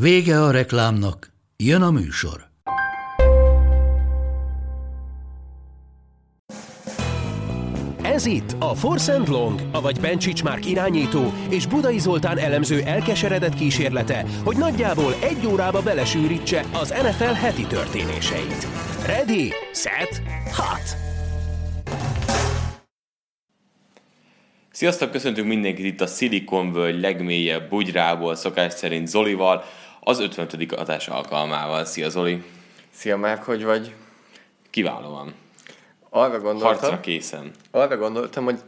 Vége a reklámnak, jön a műsor. Ez itt a Force and Long, avagy Bencsics Márk irányító és Budai Zoltán elemző elkeseredett kísérlete, hogy nagyjából egy órába belesűrítse az NFL heti történéseit. Ready, set, hot! Sziasztok, köszöntünk mindenkit itt a Silicon Valley legmélyebb bugyrából, szokás szerint Zolival, az 50. adás alkalmával. Szia Zoli! Szia Márk, hogy vagy? Kiválóan. Arra gondoltam, Harcra készen. arra gondoltam, hogy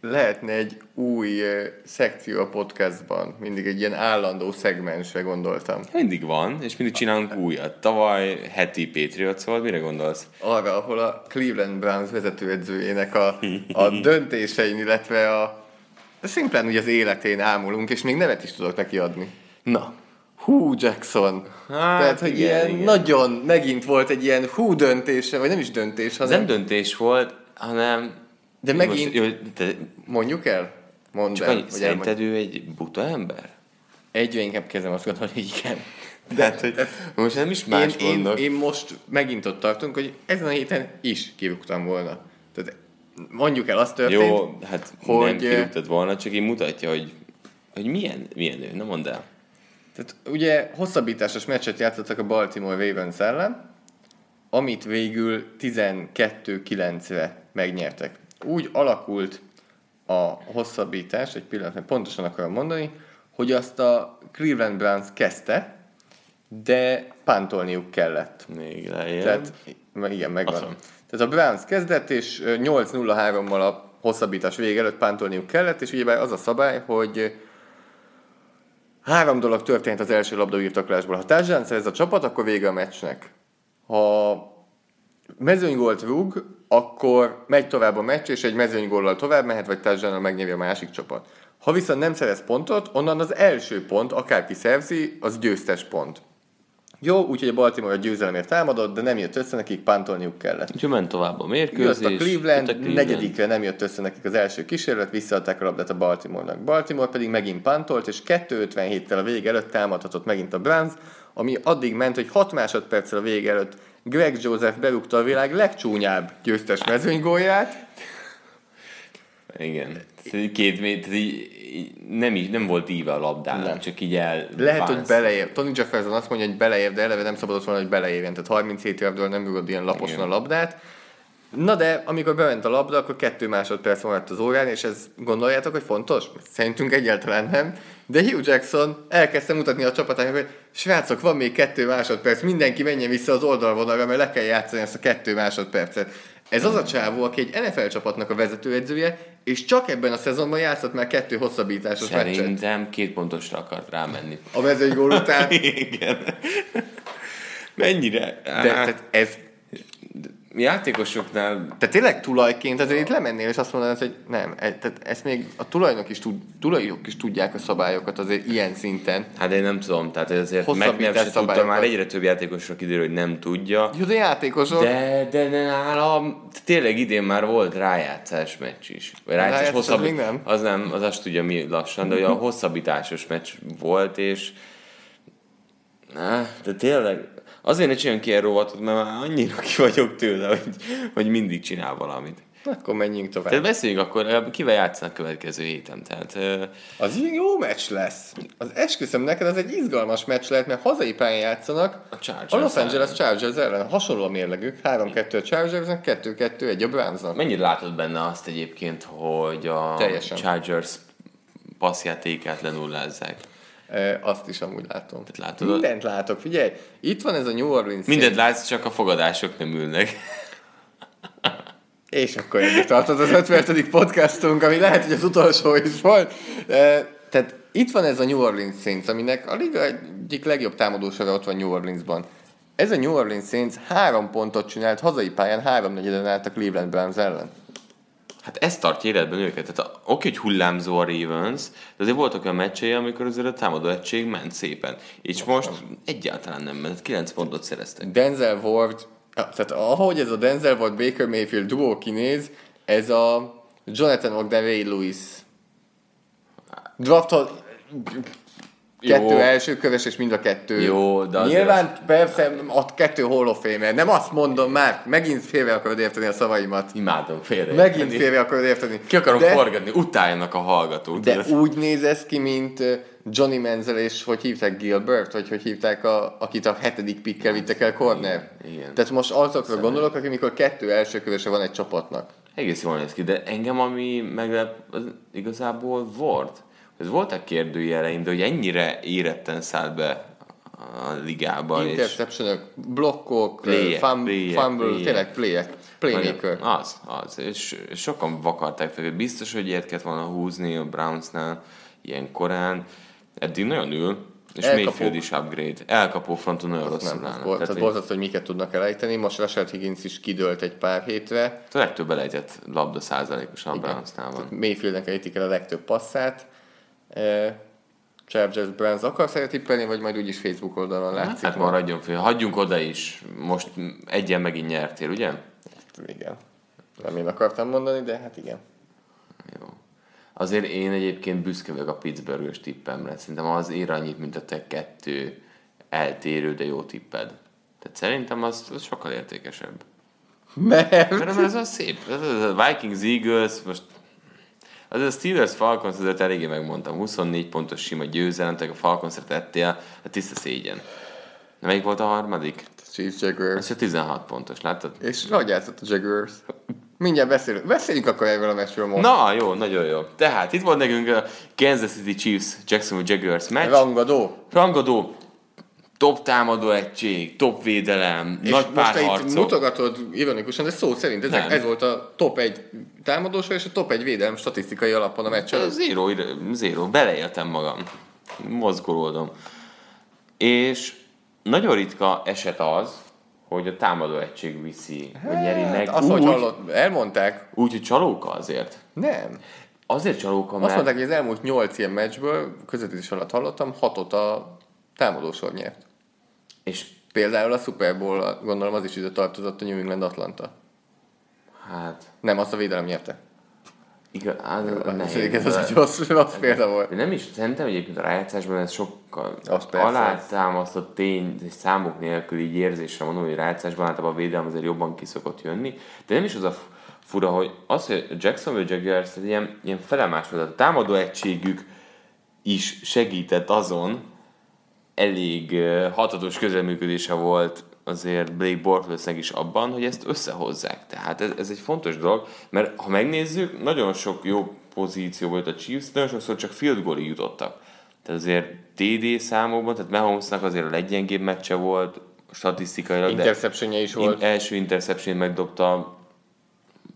lehetne egy új szekció a podcastban, mindig egy ilyen állandó szegmensre gondoltam. Mindig van, és mindig csinálunk újat. Tavaly heti Patriots volt, mire gondolsz? Arra, ahol a Cleveland Browns vezetőedzőjének a, a döntésein, illetve a szimplán úgy az életén ámulunk, és még nevet is tudok neki adni. Na, Hú, Jackson. Hát, Tehát, hogy igen, ilyen igen. nagyon, megint volt egy ilyen hú döntése, vagy nem is döntés, hanem... nem döntés volt, hanem... De megint- Most, jó, te, Mondjuk el? Mondd csak el, annyi, hogy szerinted ő egy buta ember? Egyre inkább kezdem azt gondolni, hogy igen. Tehát, hogy most nem is más én, mondok. Én, én most megint ott tartunk, hogy ezen a héten is kirúgtam volna. Tehát mondjuk el, az történt, Jó, hát hogy... hogy, nem kirúgtad volna, csak így mutatja, hogy, hogy milyen, milyen ő, na mondd el. Tehát ugye hosszabbításos meccset játszottak a Baltimore Ravens ellen, amit végül 12-9-re megnyertek. Úgy alakult a hosszabbítás, egy pillanat, mert pontosan akarom mondani, hogy azt a Cleveland Browns kezdte, de pántolniuk kellett. Még lejjebb. Tehát, igen, megvan. Mondom. Tehát a Browns kezdett, és ö, 8-0-3-mal a hosszabbítás vége előtt pántolniuk kellett, és ugye az a szabály, hogy három dolog történt az első labdaírtaklásból. Ha touchdown szerez a csapat, akkor vége a meccsnek. Ha mezőnygolt rúg, akkor megy tovább a meccs, és egy mezőnygóllal tovább mehet, vagy touchdown megnyeri a másik csapat. Ha viszont nem szerez pontot, onnan az első pont, akárki szerzi, az győztes pont. Jó, úgyhogy a Baltimore a győzelemért támadott, de nem jött össze, nekik pántolniuk kellett. Úgyhogy ment tovább a Jött mérkőzés. a Cleveland, jött a Cleveland. negyedikre nem jött össze nekik az első kísérlet, visszaadták a labdát a Baltimore-nak. Baltimore pedig megint pantolt, és 2.57-tel a vég előtt támadhatott megint a Browns, ami addig ment, hogy 6 másodperccel a vég előtt Greg Joseph berúgta a világ legcsúnyább győztes mezőnygólját, Igen. Két méter, nem, így, nem volt íve a labdának, Nem. csak így el... Lehet, hogy beleér. Tony Jefferson azt mondja, hogy beleér, de eleve nem szabadott volna, hogy beleérjen. Tehát 37 évről nem rúgod ilyen laposan Igen. a labdát. Na de, amikor bement a labda, akkor kettő másodperc maradt az órán, és ez gondoljátok, hogy fontos? Szerintünk egyáltalán nem. De Hugh Jackson elkezdte mutatni a csapatának, hogy srácok, van még kettő másodperc, mindenki menjen vissza az oldalvonalra, mert le kell játszani ezt a kettő másodpercet. Ez az a csávó, aki egy NFL csapatnak a vezetőedzője, és csak ebben a szezonban játszott már kettő hosszabbításos meccset. Szerintem két pontosra akart rámenni. A mezőnygól után. Igen. Mennyire? De, Hát, tehát ez játékosoknál Te tényleg tulajként azért itt lemennél, és azt mondanád, hogy nem, e- tehát ezt még a tulajnok is, tud, tulajok is tudják a szabályokat azért ilyen szinten. Hát én nem tudom, tehát ezért Hosszabbítás McNabb se tudta, már egyre több játékosra kiderül, hogy nem tudja. Jó, de játékosok. De, de, nálam tényleg idén már volt rájátszás meccs is. Vagy rájátszás Rájátszás az hosszabb, még nem? Az nem, az azt tudja mi lassan, de a hosszabbításos meccs volt, és Na, de tényleg, azért ne csináljunk ilyen rovatot, mert már annyira ki vagyok tőle, hogy, hogy mindig csinál valamit. Akkor menjünk tovább. Tehát beszéljünk akkor, legalább kivel játszanak következő héten. Tehát, ö, Az jó meccs lesz. Az esküszöm neked, az egy izgalmas meccs lehet, mert hazai pályán játszanak. A Chargers a Los ellen. Angeles Chargers ellen. Hasonló a mérlegük. 3-2 a Chargersnek, 2-2 egy a Brownsnak. mennyire látod benne azt egyébként, hogy a Teljesen. Chargers passzjátékát lenullázzák? Azt is amúgy látom. Tehát látod, Mindent látok, figyelj. Itt van ez a New Orleans Mindent látsz, csak a fogadások nem ülnek. És akkor eddig tartott az 50. podcastunk, ami lehet, hogy az utolsó is volt. Tehát itt van ez a New Orleans Saints, aminek a liga egyik legjobb támadósora ott van New Orleansban. Ez a New Orleans Saints három pontot csinált hazai pályán, három negyeden állt a Cleveland Browns ellen. Hát ez tartja életben őket. Tehát oké, hogy hullámzó a Ravens, de azért voltak olyan meccsei, amikor azért a támadó egység ment szépen. És most egyáltalán nem ment. 9 pontot szereztek. Denzel Ward, tehát ahogy ez a Denzel Ward Baker Mayfield duó kinéz, ez a Jonathan Ray Lewis draftol kettő Jó. első köves, és mind a kettő. Jó, de azért Nyilván persze a kettő Hall of Famer. Nem azt mondom már, megint félre akarod érteni a szavaimat. Imádom félre. Megint félre akarod érteni. Ki akarom de, forgatni, utáljanak a hallgatók. de tudod? úgy néz ez ki, mint Johnny Manziel és hogy hívták Gilbert, vagy hogy hívták, a, akit a hetedik pickkel vittek el corner. Igen. Tehát most azokra gondolok, akik mikor kettő első kövese van egy csapatnak. Egész jól néz ki, de engem ami meglep, az igazából volt. Ez voltak kérdőjeleim, de hogy ennyire éretten szállt be a ligába. és Interceptionök, blokkok, Playek, fum, playek, fumble, playek. tényleg playek, playmaker. Az, az. És sokan vakarták fel, biztos, hogy ilyet kellett volna húzni a Brownsnál ilyen korán. Eddig nagyon ül, és Elkapó. Mayfield is upgrade. Elkapó fronton nagyon Azt rosszul nem, az állnak. volt, Tehát, hogy borzasztó, hogy miket tudnak elejteni. Most Rashad Higgins is kidőlt egy pár hétre. a legtöbb elejtett labda százalékosan Brownsnál van. Mayfieldnek ejtik el a legtöbb passzát. Chargers Browns akarsz erre tippelni, vagy majd úgyis Facebook oldalon látszik? Hát maradjon fél. Hagyjunk oda is. Most egyen megint nyertél, ugye? Igen. Nem én akartam mondani, de hát igen. Jó. Azért én egyébként büszke vagyok a Pittsburgh-ös tippemre. Szerintem az ér annyit, mint a te kettő eltérő, de jó tipped. Tehát szerintem az, az sokkal értékesebb. Mert Mert mert ez a szép. Ez a Vikings Eagles, most az a Steelers Falcons, azért eléggé megmondtam. 24 pontos sima győzelem, tehát a Falcons-ra tettél, a tiszta szégyen. De melyik volt a harmadik? Chiefs Jaguars. Ez a 16 pontos, láttad? És hogy játszott a Jaguars? Mindjárt beszélünk. Beszéljünk akkor erről a meccsről most. Na, jó, nagyon jó. Tehát itt volt nekünk a Kansas City Chiefs Jacksonville Jaguars meccs. Rangadó. Rangadó, top támadó egység, top védelem, És nagy most te itt párharcok. mutogatod ironikusan, de szó szerint ezek, ez volt a top 1 támadósor és a top 1 védelem statisztikai alapon a meccs előtt. Zero, zero, beleéltem magam. Mozgolódom. És nagyon ritka eset az, hogy a támadó egység viszi, hogy nyeri meg. Hát, azt, hogy úgy, hallott, elmondták, úgy, hogy csalóka azért. nem. Azért csalóka, Azt mert... mondták, hogy az elmúlt 8 ilyen meccsből, közvetítés alatt hallottam, hatot a támadósor nyert. És Például a Super Bowl, gondolom az is ide tartozott a New England Atlanta. hát... Nem, azt a védelem nyerte. Igaz, az, nehéz, Ez az egy rossz, rossz példa volt. De nem is, szerintem egyébként a rájátszásban ez sokkal Az alátámasztott tény, és számok nélkül így érzésre mondom, hogy rájátszásban általában a védelem azért jobban ki szokott jönni. De nem is az a fura, hogy az, hogy a Jacksonville Jaguars ilyen, ilyen felemás volt, a támadó egységük is segített azon, elég hatatos közelműködése volt azért Blake Bortlesnek is abban, hogy ezt összehozzák. Tehát ez, ez egy fontos dolog, mert ha megnézzük, nagyon sok jó pozíció volt a Chiefs, nagyon sokszor csak field goalig jutottak. Tehát azért TD számokban, tehát Mahomesnak azért a leggyengébb meccse volt, statisztikailag, Interceptionje is volt. in, első interception megdobta,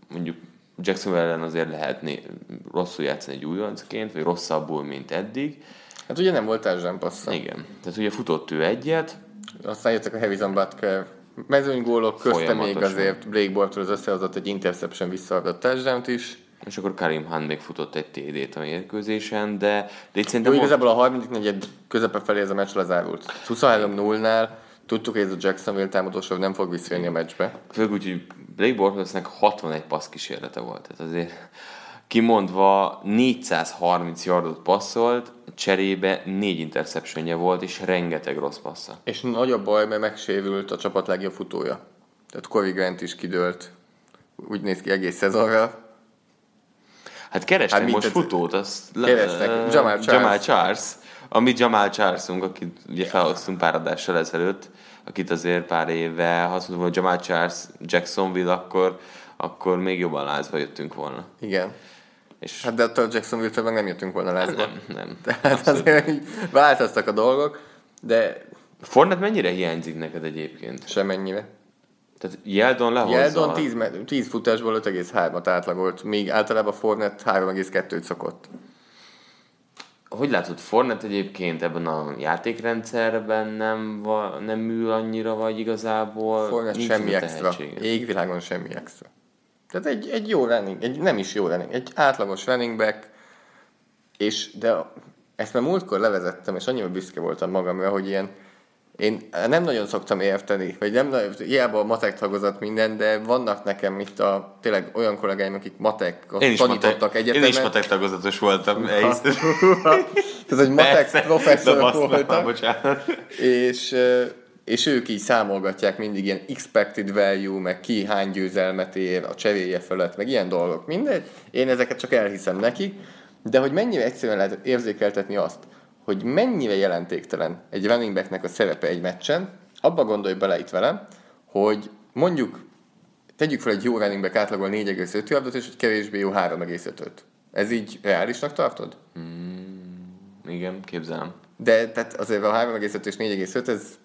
mondjuk Jacksonville ellen azért lehetné rosszul játszani egy újoncként, vagy rosszabbul, mint eddig. Hát ugye nem volt touchdown passza. Igen. Tehát ugye futott ő egyet, Aztán jöttek a Harrison Butker mezőnygólok, közte még azért Blake Bortles összehozott egy interception visszaadott touchdown is. és akkor Karim Hunt még futott egy TD-t a mérkőzésen, de, de itt Jó, szerintem most, igazából a harmadik negyed közepe felé ez a meccs lezárult. 23-0-nál tudtuk, hogy ez a Jacksonville támadósor nem fog visszajönni a meccsbe. főleg úgy, hogy Blake Bortlesnek 61 passz kísérlete volt. Tehát azért kimondva 430 yardot passzolt, cserébe 4 interceptionje volt, és rengeteg rossz passza. És nagyobb baj, mert megsérült a csapat legjobb futója. Tehát Corey Grant is kidőlt. Úgy néz ki egész szezonra. Hát kerestek Hát most futót, az Kerestek. Jamal Charles. Jamal Charles, amit Jamal Charlesunk, akit ugye felhoztunk pár adással ezelőtt, akit azért pár éve, ha azt mondom, hogy Jamal Charles Jacksonville, akkor, akkor még jobban lázba jöttünk volna. Igen. És Hát de attól Jacksonville-től meg nem jöttünk volna lázba. nem, nem. Tehát azért így változtak a dolgok, de Fournette mennyire hiányzik neked egyébként? semennyire. Tehát Yeldon lehozza. Jeldon 10, me- 10 futásból 5,3-at átlagolt, míg általában Fournette 3,2-t szokott. hogy látod, Fornet egyébként ebben a játékrendszerben nem, va, nem ül annyira, vagy igazából Fornet semmi a extra. Égvilágon semmi extra. Tehát egy, egy jó running, egy nem is jó running, egy átlagos running back, és de ezt már múltkor levezettem, és annyira büszke voltam magamra, hogy ilyen én nem nagyon szoktam érteni, vagy nem nagyon, hiába a matek tagozat minden, de vannak nekem itt a tényleg olyan kollégáim, akik matek Én is, tanítottak matek, egyetemen. én is matek tagozatos voltam. Ez egy matek basz- voltak. Bocsánat. és, és ők így számolgatják mindig ilyen expected value, meg ki hány győzelmet ér a cseréje fölött, meg ilyen dolgok, mindegy. Én ezeket csak elhiszem neki, de hogy mennyire egyszerűen lehet érzékeltetni azt, hogy mennyire jelentéktelen egy running backnek a szerepe egy meccsen, abba gondolj bele itt velem, hogy mondjuk tegyük fel egy jó running back átlagol 4,5 yardot, és egy kevésbé jó 3,5-öt. Ez így reálisnak tartod? Igen, képzelem. De tehát azért a 3,5 és 4,5 ez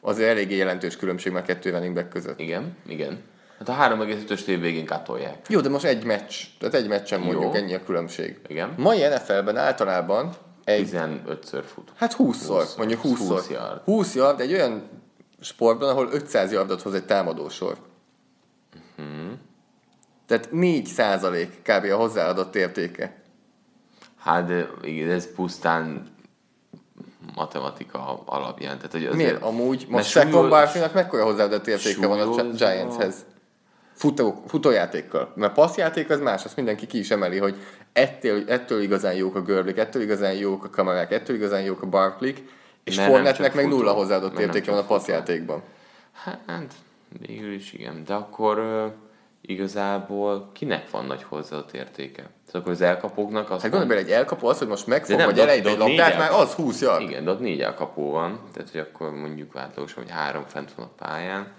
azért eléggé jelentős különbség már kettő running back között. Igen, igen. Hát a 3,5-ös év végén katolják. Jó, de most egy meccs, tehát egy meccsen mondjuk Jó. ennyi a különbség. Igen. Mai NFL-ben általában egy, 15-ször fut. hát 20-szor, 20-szor, mondjuk 20-szor. 20 yard. 20 yard egy olyan sportban, ahol 500 yardot hoz egy támadósor. Mhm. Tehát 4 százalék kb. a hozzáadott értéke. Hát de ez pusztán matematika alapján. Tehát, hogy azért, Miért? Amúgy most Saquon Barkleynak mekkora hozzáadott értéke van a Giantshez? Futó, futójátékkal. Mert passzjáték az más, azt mindenki ki is emeli, hogy ettől, ettől igazán jók a Görlik, ettől igazán jók a kamerák, ettől igazán jók a Barkley, és Fornetnek meg futó. nulla hozzáadott értéke van a passzjátékban. Hát, végül is igen. De akkor igazából kinek van nagy hozzáadott értéke? Tehát akkor az elkapóknak az Hát gondolj bele, egy elkapó az, hogy most megfog, nem, vagy elejt egy labdát, már az 20 yard. Igen, de ott négy elkapó van, tehát hogy akkor mondjuk átlagosan, hogy három fent van a pályán.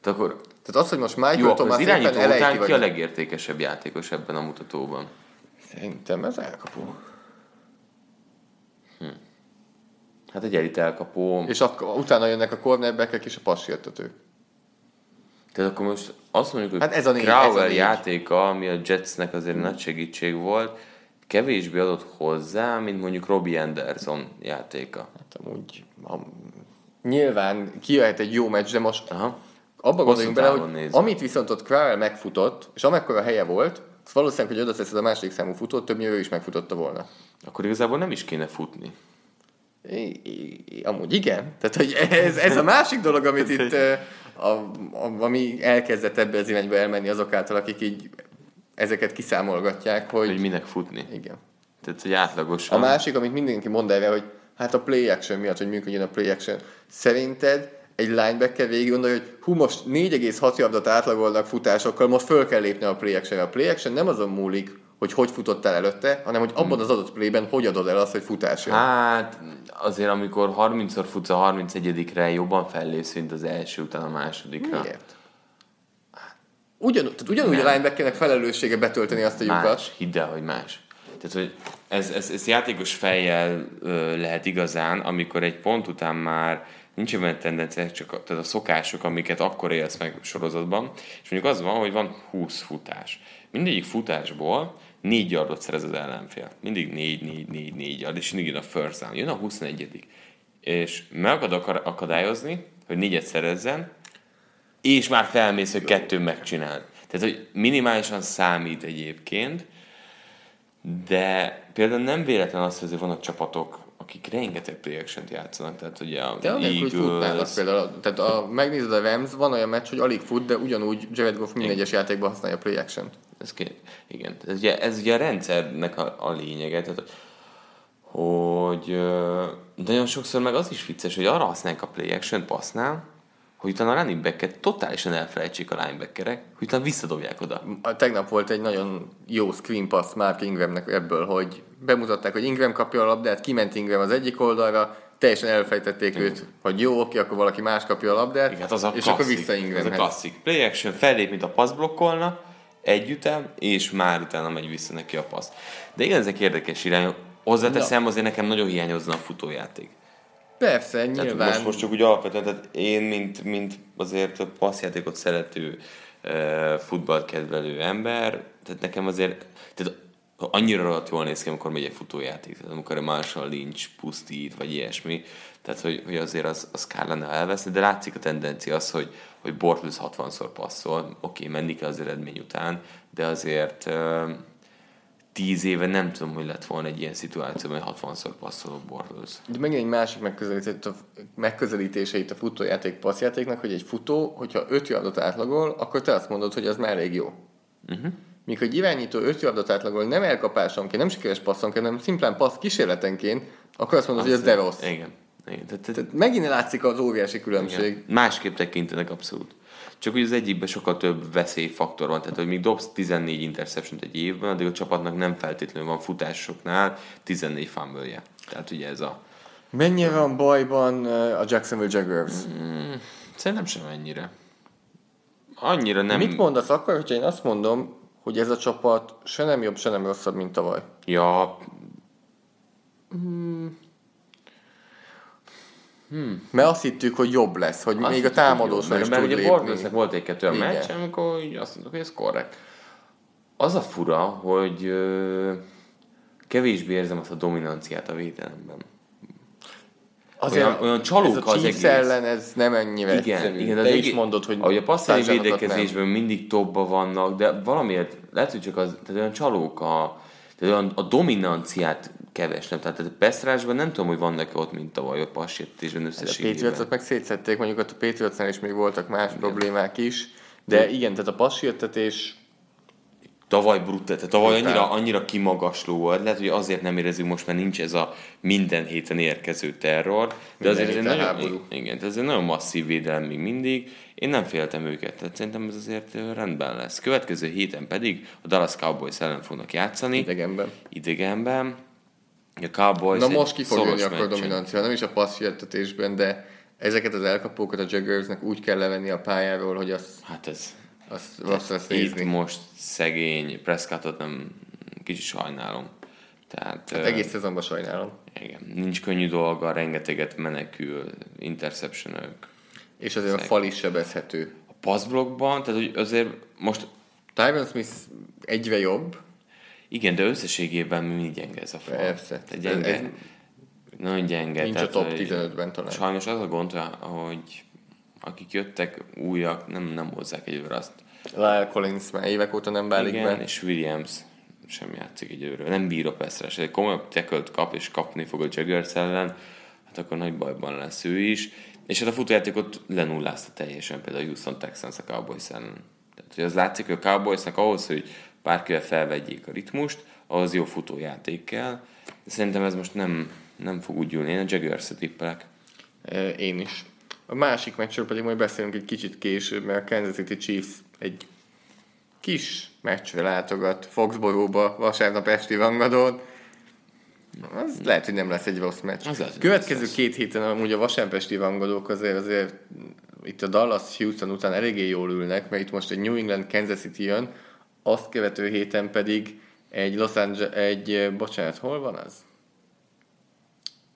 Tehát akkor Tehát az, hogy most Michael jó, Thomas az irányító után ki a legértékesebb játékos ebben a mutatóban? Szerintem ez elkapó. Hát egy elit elkapó. És akkor utána jönnek a cornerbackek és a passértetők. Tehát akkor most azt mondjuk, hogy Hát ez a négy, ez a Crowell játéka, ami a Jetsnek azért nagy segítség volt, kevésbé adott hozzá, mint mondjuk Robbie Anderson játéka. Hát amúgy a, nyilván kijöhet egy jó meccs, de most Aha. abba gondoljunk bele, hogy nézve. amit viszont ott Crowell megfutott, és amekkora helye volt, az valószínűleg, hogy oda teszed a második számú futót, többnyire ő is megfutotta volna. Akkor igazából nem is kéne futni. I, I, amúgy igen. Tehát, hogy ez, ez a másik dolog, amit itt, a, a, ami elkezdett ebbe az irányba elmenni azok által, akik így ezeket kiszámolgatják, hogy, Hogy minek futni. igen. Tehát, hogy átlagosan. A másik, amit mindenki mond erre, hogy hát a play action miatt, hogy működjön a play action. Szerinted egy linebacker végig gondolja, hogy hú, most 4,6 yardot átlagolnak futásokkal, most föl kell lépni a play action A play action nem azon múlik, hogy hogy futottál előtte, hanem hogy abban az adott playben hogy adod el azt, hogy futás jön. Hát azért, amikor 30-szor futsz a 31-re, jobban fellépsz, mint az első után a másodikra. Miért? Ugyan, tehát ugyanúgy Nem. a linebackernek felelőssége betölteni azt a lyukat. Más, hidd el, hogy más. Tehát, hogy ez, ez, ez játékos fejjel ö, lehet igazán, amikor egy pont után már nincs benne tendencia, csak a, tehát a szokások, amiket akkor élsz meg sorozatban, és mondjuk az van, hogy van 20 futás. Mindegyik futásból négy yardot szerez az ellenfél. Mindig négy, négy, négy, négy yard, és mindig jön a first down. Jön a 21 És meg akad akadályozni, hogy négyet szerezzen, és már felmész, hogy kettőn megcsináld. Tehát, hogy minimálisan számít egyébként, de például nem véletlen az, hogy vannak csapatok, akik rengeteg play action játszanak, tehát ugye a De hogy futnának Eagles, például. Tehát a, megnézed a Rams, van olyan meccs, hogy alig fut, de ugyanúgy Jared Goff minden egyes játékban használja a play action ez, ké- igen, ez ugye, ez ugye a rendszernek a, a lényege, tehát, hogy ö, nagyon sokszor meg az is vicces, hogy arra használják a play action passnál, hogy utána a running back totálisan elfelejtsék a linebackerek, hogy utána visszadobják oda. A, tegnap volt egy nagyon jó screen pass Mark Ingramnek ebből, hogy bemutatták, hogy Ingram kapja a labdát, kiment Ingram az egyik oldalra, teljesen elfejtették őt, hogy jó, oké, akkor valaki más kapja a labdát, Igen, hát az a és klasszik, akkor vissza az a Ingramhez. klasszik. Play action, fellép, mint a pass blokkolna, egy ütem, és már utána megy vissza neki a passz. De igen, ezek érdekes irányok. Hozzáteszem, azért nekem nagyon hiányozna a futójáték. Persze, Tehát nyilván. most, most csak úgy alapvetően, tehát én, mint, mint azért passzjátékot szerető, uh, futballt kedvelő ember, tehát nekem azért, tehát annyira rohadt jól néz ki, amikor megy egy futójáték, tehát amikor a Marshall Lynch pusztít, vagy ilyesmi, tehát hogy, hogy azért az, az kár lenne, elveszni, de látszik a tendencia az, hogy, hogy Bortles 60-szor passzol, oké, okay, menni kell az eredmény után, de azért tíz éve nem tudom, hogy lett volna egy ilyen szituációban, hogy 60-szor passzoló Bortles. De megint egy másik megközelítés, a megközelítése itt a futójáték passzjátéknak, hogy egy futó, hogyha 5 yardot átlagol, akkor te azt mondod, hogy az már elég jó. Uh-huh. Míg hogy irányító 5 yardot átlagol, nem elkapásonként, nem sikeres passzonként, hanem szimplán passz kísérletenként, akkor azt mondod, azt hogy ez de rossz. Igen. Igen. Tehát, tehát megint látszik az óriási különbség. Igen. Másképp tekintenek abszolút. Csak úgy az egyikben sokkal több veszélyfaktor van, tehát hogy még dobsz 14 interception egy évben, addig a csapatnak nem feltétlenül van futásoknál 14 fumble Tehát ugye ez a... Mennyire van bajban a Jacksonville Jaguars? Mm, szerintem sem ennyire. Annyira nem... Mit mondasz akkor, hogyha én azt mondom, hogy ez a csapat se nem jobb, se nem rosszabb, mint tavaly? Ja... Hmm. Mert azt hittük, hogy jobb lesz, hogy azt még a támadós meg mert, mert ugye Borgosnek volt egy-kettő a meccs, amikor így azt mondtuk, hogy ez korrekt. Az a fura, hogy ö, kevésbé érzem azt a dominanciát a védelemben. Azért olyan, olyan csalók az egész. ellen ez nem ennyire igen, egyszerű. Igen, Te is mondod, hogy ahogy a passzai védekezésben mindig topba vannak, de valamiért lehet, hogy csak az, tehát olyan csalók a, tehát olyan, a dominanciát keves, nem? Tehát a Peszrásban nem tudom, hogy vannak ott, mint tavaly a passértésben összességében. A Patriotsot meg szétszették, mondjuk ott a Patriotsnál is még voltak más igen. problémák is, de igen, tehát a passértetés tavaly brutál, tehát tavaly annyira, annyira kimagasló volt, lehet, hogy azért nem érezzük most, mert nincs ez a minden héten érkező terror, de minden azért ez egy nagyon, háború. igen, ez egy nagyon masszív védelem még mindig, én nem féltem őket, tehát szerintem ez azért rendben lesz. Következő héten pedig a Dallas Cowboys ellen fognak játszani. Idegenben. Idegenben. A Cowboys Na most ki fog jönni akkor a dominancia, nem is a passzjeltetésben, de ezeket az elkapókat a Jaggersnek úgy kell levenni a pályáról, hogy az... Hát ez azt rossz lesz nézni. Itt most szegény Prescottot nem kicsit sajnálom. Tehát, hát egész szezonban sajnálom. Igen, nincs könnyű dolga, rengeteget menekül, interceptionök. És azért szegény. a fal is sebezhető. A passblockban, tehát hogy azért most... Tyron Smith egyre jobb. Igen, de összességében mi gyenge ez a fal. Persze. Tehát gyenge, ez, ez nagyon gyenge. Nincs tehát, a top 15-ben talán. Sajnos az a gond, hogy akik jöttek újak, nem, nem hozzák egyőre azt. Lyle Collins már évek óta nem válik Igen, be. és Williams sem játszik egyőre. Nem bír a passzra. Egy komolyabb tackle kap, és kapni fog a Jaggers ellen, hát akkor nagy bajban lesz ő is. És hát a futójátékot lenullázta teljesen például a Houston Texans a Cowboys ellen. Tehát, hogy az látszik, hogy a Cowboysnak ahhoz, hogy bárkivel felvegyék a ritmust, ahhoz jó futójáték kell. De szerintem ez most nem, nem fog úgy ülni. Én a Jaguars-et tippelek. Én is. A másik meccsről pedig majd beszélünk egy kicsit később, mert a Kansas City Chiefs egy kis meccsre látogat Foxboróba vasárnap esti vangadón. Az lehet, hogy nem lesz egy rossz meccs. Az lehet, Következő két héten amúgy a vasárpesti vangadók azért, azért itt a Dallas Houston után eléggé jól ülnek, mert itt most egy New England Kansas City jön, azt követő héten pedig egy Los Angeles, egy, bocsánat, hol van az?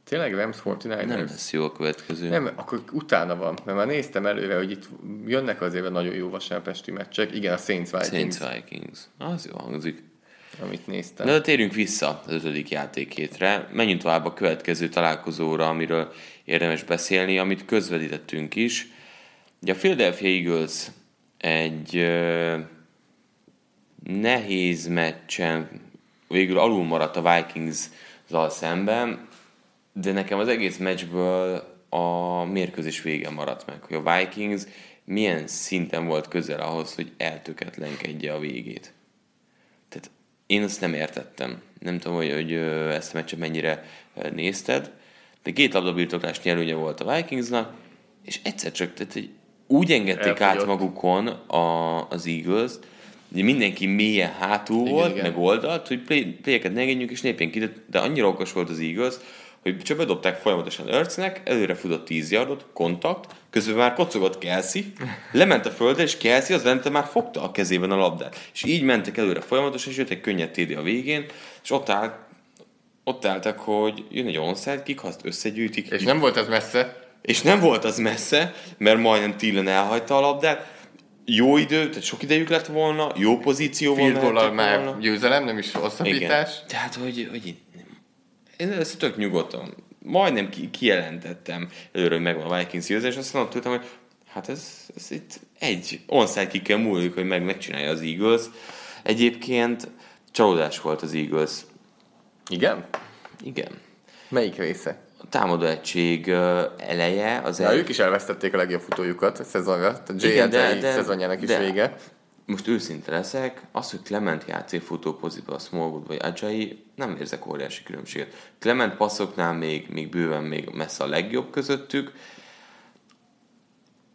Tényleg Rams 49ers? Nem lesz jó a következő. Nem, akkor utána van, mert már néztem előre, hogy itt jönnek azért nagyon jó vasárpesti meccsek. Igen, a Saints Vikings. Saints Vikings. Az jó hangzik. Amit néztem. De térjünk vissza az ötödik játékétre. Menjünk tovább a következő találkozóra, amiről érdemes beszélni, amit közvetítettünk is. Ugye a Philadelphia Eagles egy nehéz meccsen végül alul maradt a Vikings-zal szemben, de nekem az egész meccsből a mérkőzés vége maradt meg, hogy a Vikings milyen szinten volt közel ahhoz, hogy eltöketlenkedje a végét. Tehát én azt nem értettem. Nem tudom, hogy, hogy ezt a meccset mennyire nézted, de két labdabirtoklás nyerőnye volt a Vikingsnak, és egyszer csak tehát, hogy úgy engedték Elfogyott. át magukon a, az eagles hogy mindenki mélyen hátul igen, volt, igen. meg oldalt, hogy play, ne engedjünk, és lépjen ki, de, de annyira okos volt az Eagles, hogy csak bedobták folyamatosan Örcnek, előre futott 10 yardot, kontakt, közben már kocogott Kelsey, lement a földre, és Kelsey az lente már fogta a kezében a labdát. És így mentek előre folyamatosan, és jött egy könnyed TD a végén, és ott állt, ott álltak, hogy jön egy onside kick, azt összegyűjtik. És nem volt ez messze. És nem volt az messze, mert majdnem Tillen elhagyta a labdát, jó idő, tehát sok idejük lett volna, jó pozícióban Field mehettek már volna. győzelem, nem is hosszabbítás. Igen. Tehát, hogy, hogy én ezt tök nyugodtan, majdnem ki, kijelentettem előre, hogy megvan a Vikings győzés, azt mondtam, tudtam, hogy hát ez, ez itt egy onside kickkel múlik, hogy meg megcsinálja az Eagles. Egyébként csalódás volt az Eagles. Igen? Igen. Melyik része? A támadó egység eleje az Na, el... ők is elvesztették a legjobb futójukat a szezonra. Igen, JLT szezonjának is de- vége. most őszinte leszek, az, hogy Clement játszik futó a Smallwood vagy Ajay, nem érzek óriási különbséget. Clement passzoknál még, még bőven még messze a legjobb közöttük.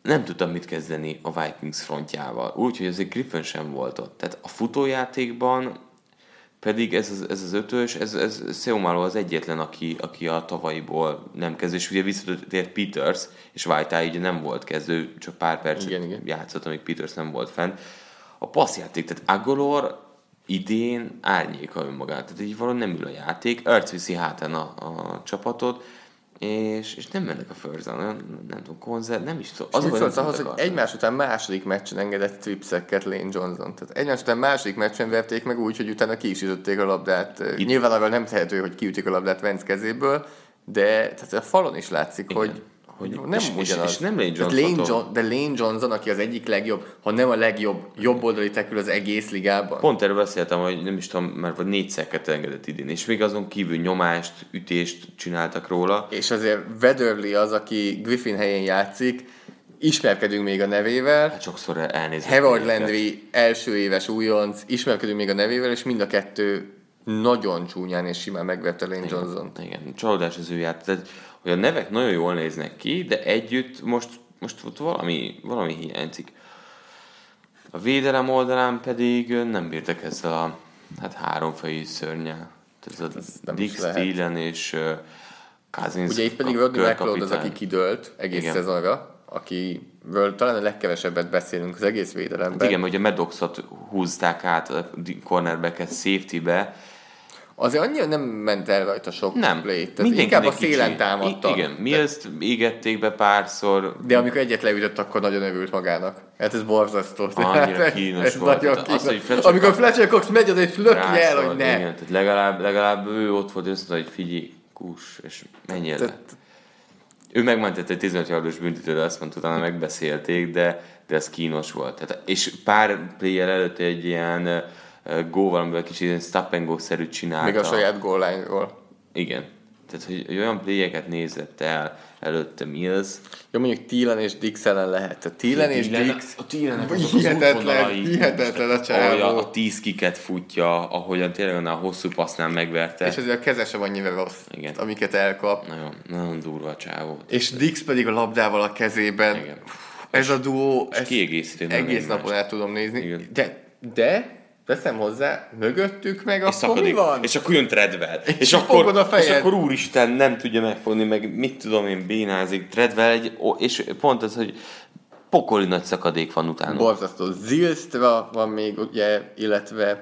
Nem tudtam mit kezdeni a Vikings frontjával, úgyhogy azért Griffin sem volt ott. Tehát a futójátékban pedig ez az, ez az ötös, ez, ez Seumalo az egyetlen, aki, aki a tavalyiból nem kezdő, és ugye visszatért Peters, és White ugye nem volt kezdő, csak pár percet Igen, igen. játszott, amíg Peters nem volt fenn. A passzjáték, tehát Agolor idén árnyéka önmagát, tehát így valahogy nem ül a játék, Erc viszi hátán a, a csapatot, és, és nem mennek a down, nem, nem tudom, konzert, nem is tudom. Az mit nem ahhoz, hogy egymás után második meccsen engedett stripszeket Lane Johnson. Tehát egymás után második meccsen verték meg úgy, hogy utána ki is ütötték a labdát. Itt. Nyilván arra nem tehető, hogy kiütik a labdát Vence kezéből, de tehát a falon is látszik, Igen. hogy, Hogy- nem és- és- ugyanaz. és nem Lane Johnson-tól. Lane John, de Lane Johnson, aki az egyik legjobb, ha nem a legjobb, jobb oldali tekül az egész ligában. Pont erről beszéltem, hogy nem is tudom, már vagy négy szeket engedett idén, és még azon kívül nyomást, ütést csináltak róla. És azért Weatherly az, aki Griffin helyén játszik, ismerkedünk még a nevével, Hát sokszor elnézést. Harold Landry első éves újonc, ismerkedünk még a nevével, és mind a kettő nagyon csúnyán és simán megverte Lane Johnson. Igen, csalódás az ő játék. Tehát, hogy a nevek nagyon jól néznek ki, de együtt most, most ott valami, valami hiányzik. A védelem oldalán pedig nem bírtak ezzel a hát háromfejű szörnyel. Ez a nem Dick is lehet. Steelen és uh, Cousins Ugye itt pedig Rodney McLeod az, aki kidőlt egész Igen. szezonra, akiről talán a legkevesebbet beszélünk az egész védelemben. Hát igen, hogy a Maddoxot húzták át a cornerbacket safety-be, Azért annyira nem ment el rajta sok nem. play Tehát inkább a kicsi. szélen támadta. I- Igen, mi ezt égették be párszor, De amikor egyet leütött, akkor nagyon örült magának. Hát ez borzasztó. Annyira kínos ez volt. nagyon az, kínos. hogy Fletcher Amikor Fletcher Cox megy oda és löki el, hogy ne. Igen, tehát legalább, legalább ő ott volt, és azt mondta, hogy figyelj, kus, és menjél le. Ő megmentette egy 15 yardos büntetőre, azt mondta, utána megbeszélték, de, de ez kínos volt. Tehát, és pár player előtt egy ilyen góval, amivel kicsit ilyen stop and go-szerűt csinálta. Még a saját goal line-ról. Igen. Tehát, hogy, hogy olyan playeket nézett el előtte Mills. Jó, mondjuk Thielen és Dix ellen lehet. Tehát Thielen és Dix a Thielenek hihetetlen, hihetetlen a a, csávó. a tíz kiket futja, ahogyan tényleg annál a hosszú passznál megverte. És azért a keze sem annyira rossz, Igen. amiket elkap. Nagyon, nagyon durva a csávó. És Dix pedig a labdával a kezében. Igen. Ez a duó, ezt kiegészíti egész napon el tudom nézni. Igen. De, de, teszem hozzá, mögöttük meg És akkor mi van? És akkor jön Treadwell. És, És akkor, a fejed. és akkor úristen nem tudja megfogni, meg mit tudom én, bénázik. Treadwell egy, és pont ez, hogy pokoli nagy szakadék van utána. Borzasztó. Zilstra van még, ugye, illetve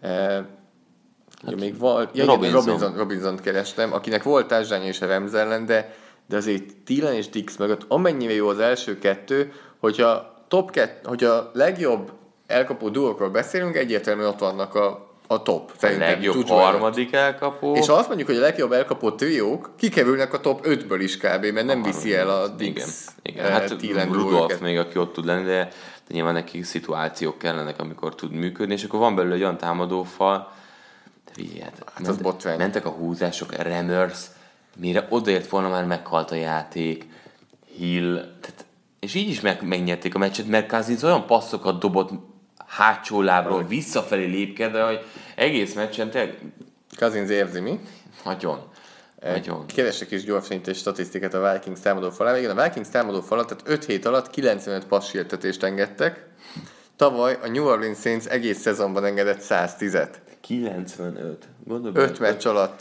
e, hát, még van, ja, Robinson. Robinson. Robinson, Robinson kerestem, akinek volt társánya és ellen, de, de azért Thielen és Dix mögött amennyire jó az első kettő, hogyha top kett, hogy a legjobb elkapó duókról beszélünk, egyértelműen ott vannak a, a top. a Szerintem legjobb csúcsban előtt. harmadik elkapó. És ha azt mondjuk, hogy a legjobb elkapó triók kikerülnek a top 5-ből is kb, mert nem viszi el a Dix, Igen, igen. eh, hát duókat. még, aki ott tud lenni, de, de nyilván neki szituációk kellenek, amikor tud működni, és akkor van belőle egy olyan támadófal, de figyelj, hát, Hát az botrány. mentek a húzások, Remers, mire odaért volna már meghalt a játék, Hill, tehát, és így is meg, megnyerték a meccset, mert Cousins olyan passzokat dobott hátsó lábról, visszafelé lépkedve, hogy egész meccsen tényleg Cousins érzi, mi? nagyon, nagyon. Keresek is gyorsan egy statisztikát a Vikings támadó falán. Igen, a Vikings támadó falat, tehát 5 hét alatt 95 passértetést engedtek. Tavaly a New Orleans Saints egész szezonban engedett 110-et. 95. Gondolj bele, 5 meccs alatt.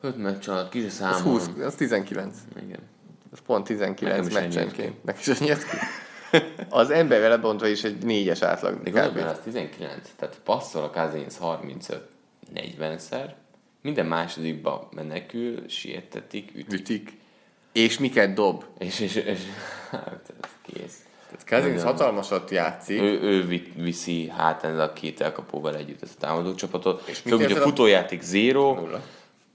5 meccs alatt, ki se Az számolom. 20, az 19. Igen. Az pont Nekem 19 is ennyi jött meccsenként. Nekem is ennyi ki. Az emberre lebontva is egy négyes átlag. De bele, az 19. Tehát passzol a Cousins 35-40-szer, minden másodikba menekül, sietetik, ütik, Ütik. És miket dob. és, és, és hát, ez kész. Tehát Cousins hatalmasat játszik. Ő, ő vi- viszi hát ezzel a két elkapóval együtt ezt a támadó csapatot. És a érzed a- futójáték zéro, Nulla.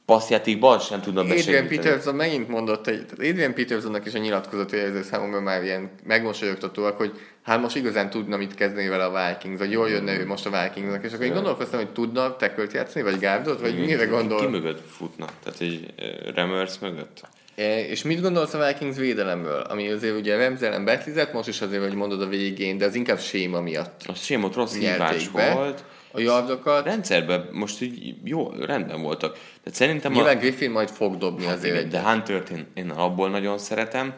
Passzjátékban sem tudna Adrian besegíteni. Peterson megint mondott egy, tehát Adrian Petersonnak is a nyilatkozatai érző számomra már ilyen megmosolyogtatóak, hogy hát most igazán tudna mit kezdeni vele a Vikings, vagy jól jönne ő most a Vikingsnak, és akkor én gondolkoztam, hogy tudna tekölt játszani, vagy gárdot, vagy mire Ki gondol? mögött futnak? Tehát egy Remers mögött? E, És mit gondolsz a Vikings védelemről? Ami azért ugye Remzelen betlizett, most is azért, hogy mondod a végén, de az inkább séma miatt A sémot rossz hívás volt. A yardokat. Rendszerben most így jó, rendben voltak. De szerintem Nyilván Griffin majd fog dobni azért Igen, egy. de Huntert én, én abból nagyon szeretem,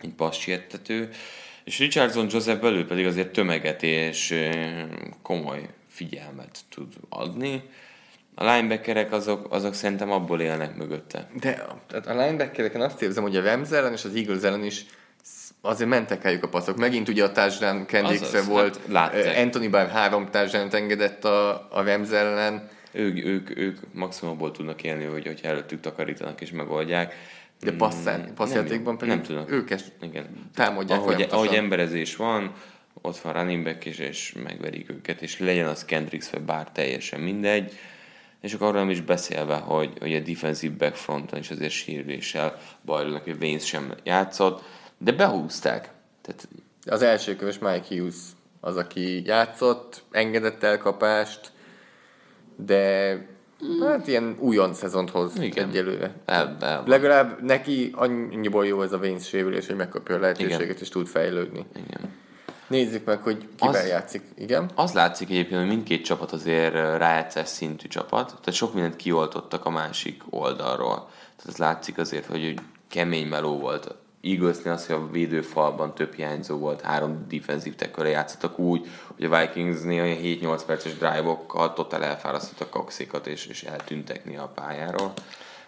egy passiettető, és Richardson Joseph belül pedig azért tömeget és komoly figyelmet tud adni. A linebackerek azok, azok szerintem abból élnek mögötte. De tehát a linebackereken azt érzem, hogy a Rams ellen és az Eagles ellen is azért mentek rájuk a passzok. Megint ugye a touchdown Kendricksre Azaz, volt. hát látták. Anthony bár három touchdown engedett a, a Rams ellen. Ők, ők, ők maximum abból tudnak élni, hogy, hogy előttük takarítanak és megoldják. De Mm, passzjátékban nem, pedig nem tudnak. ők ezt Igen. támadják ahogy, ahogy emberezés van, ott van running back is, és megverik őket, és legyen az Kendricks, vagy bár teljesen mindegy. És akkor arról nem is beszélve, hogy, hogy a defensive back fronton is azért sérüléssel bajlódnak, hogy Vance sem játszott, de behúzták. Tehát Az első köves Mike Hughes az, aki játszott, engedett elkapást, de hát ilyen újon szezont hoz Igen. egyelőre. el, el, Legalább neki annyiból jó ez a Vance sérülés, hogy megkapja a lehetőséget Igen. és tud fejlődni. igen. Nézzük meg, hogy kivel Az- játszik. Igen? Az látszik egyébként, hogy mindkét csapat azért rájátszás szintű csapat, tehát sok mindent kioltottak a másik oldalról. Tehát az látszik azért, hogy kemény meló volt. Eaglesnél az, hogy a védőfalban több hiányzó volt, három defensív tackle játszottak úgy, hogy a Vikingsnél olyan 7-8 perces drive-okkal totál elfárasztottak kaxékat, és, és eltűntek néha a pályáról.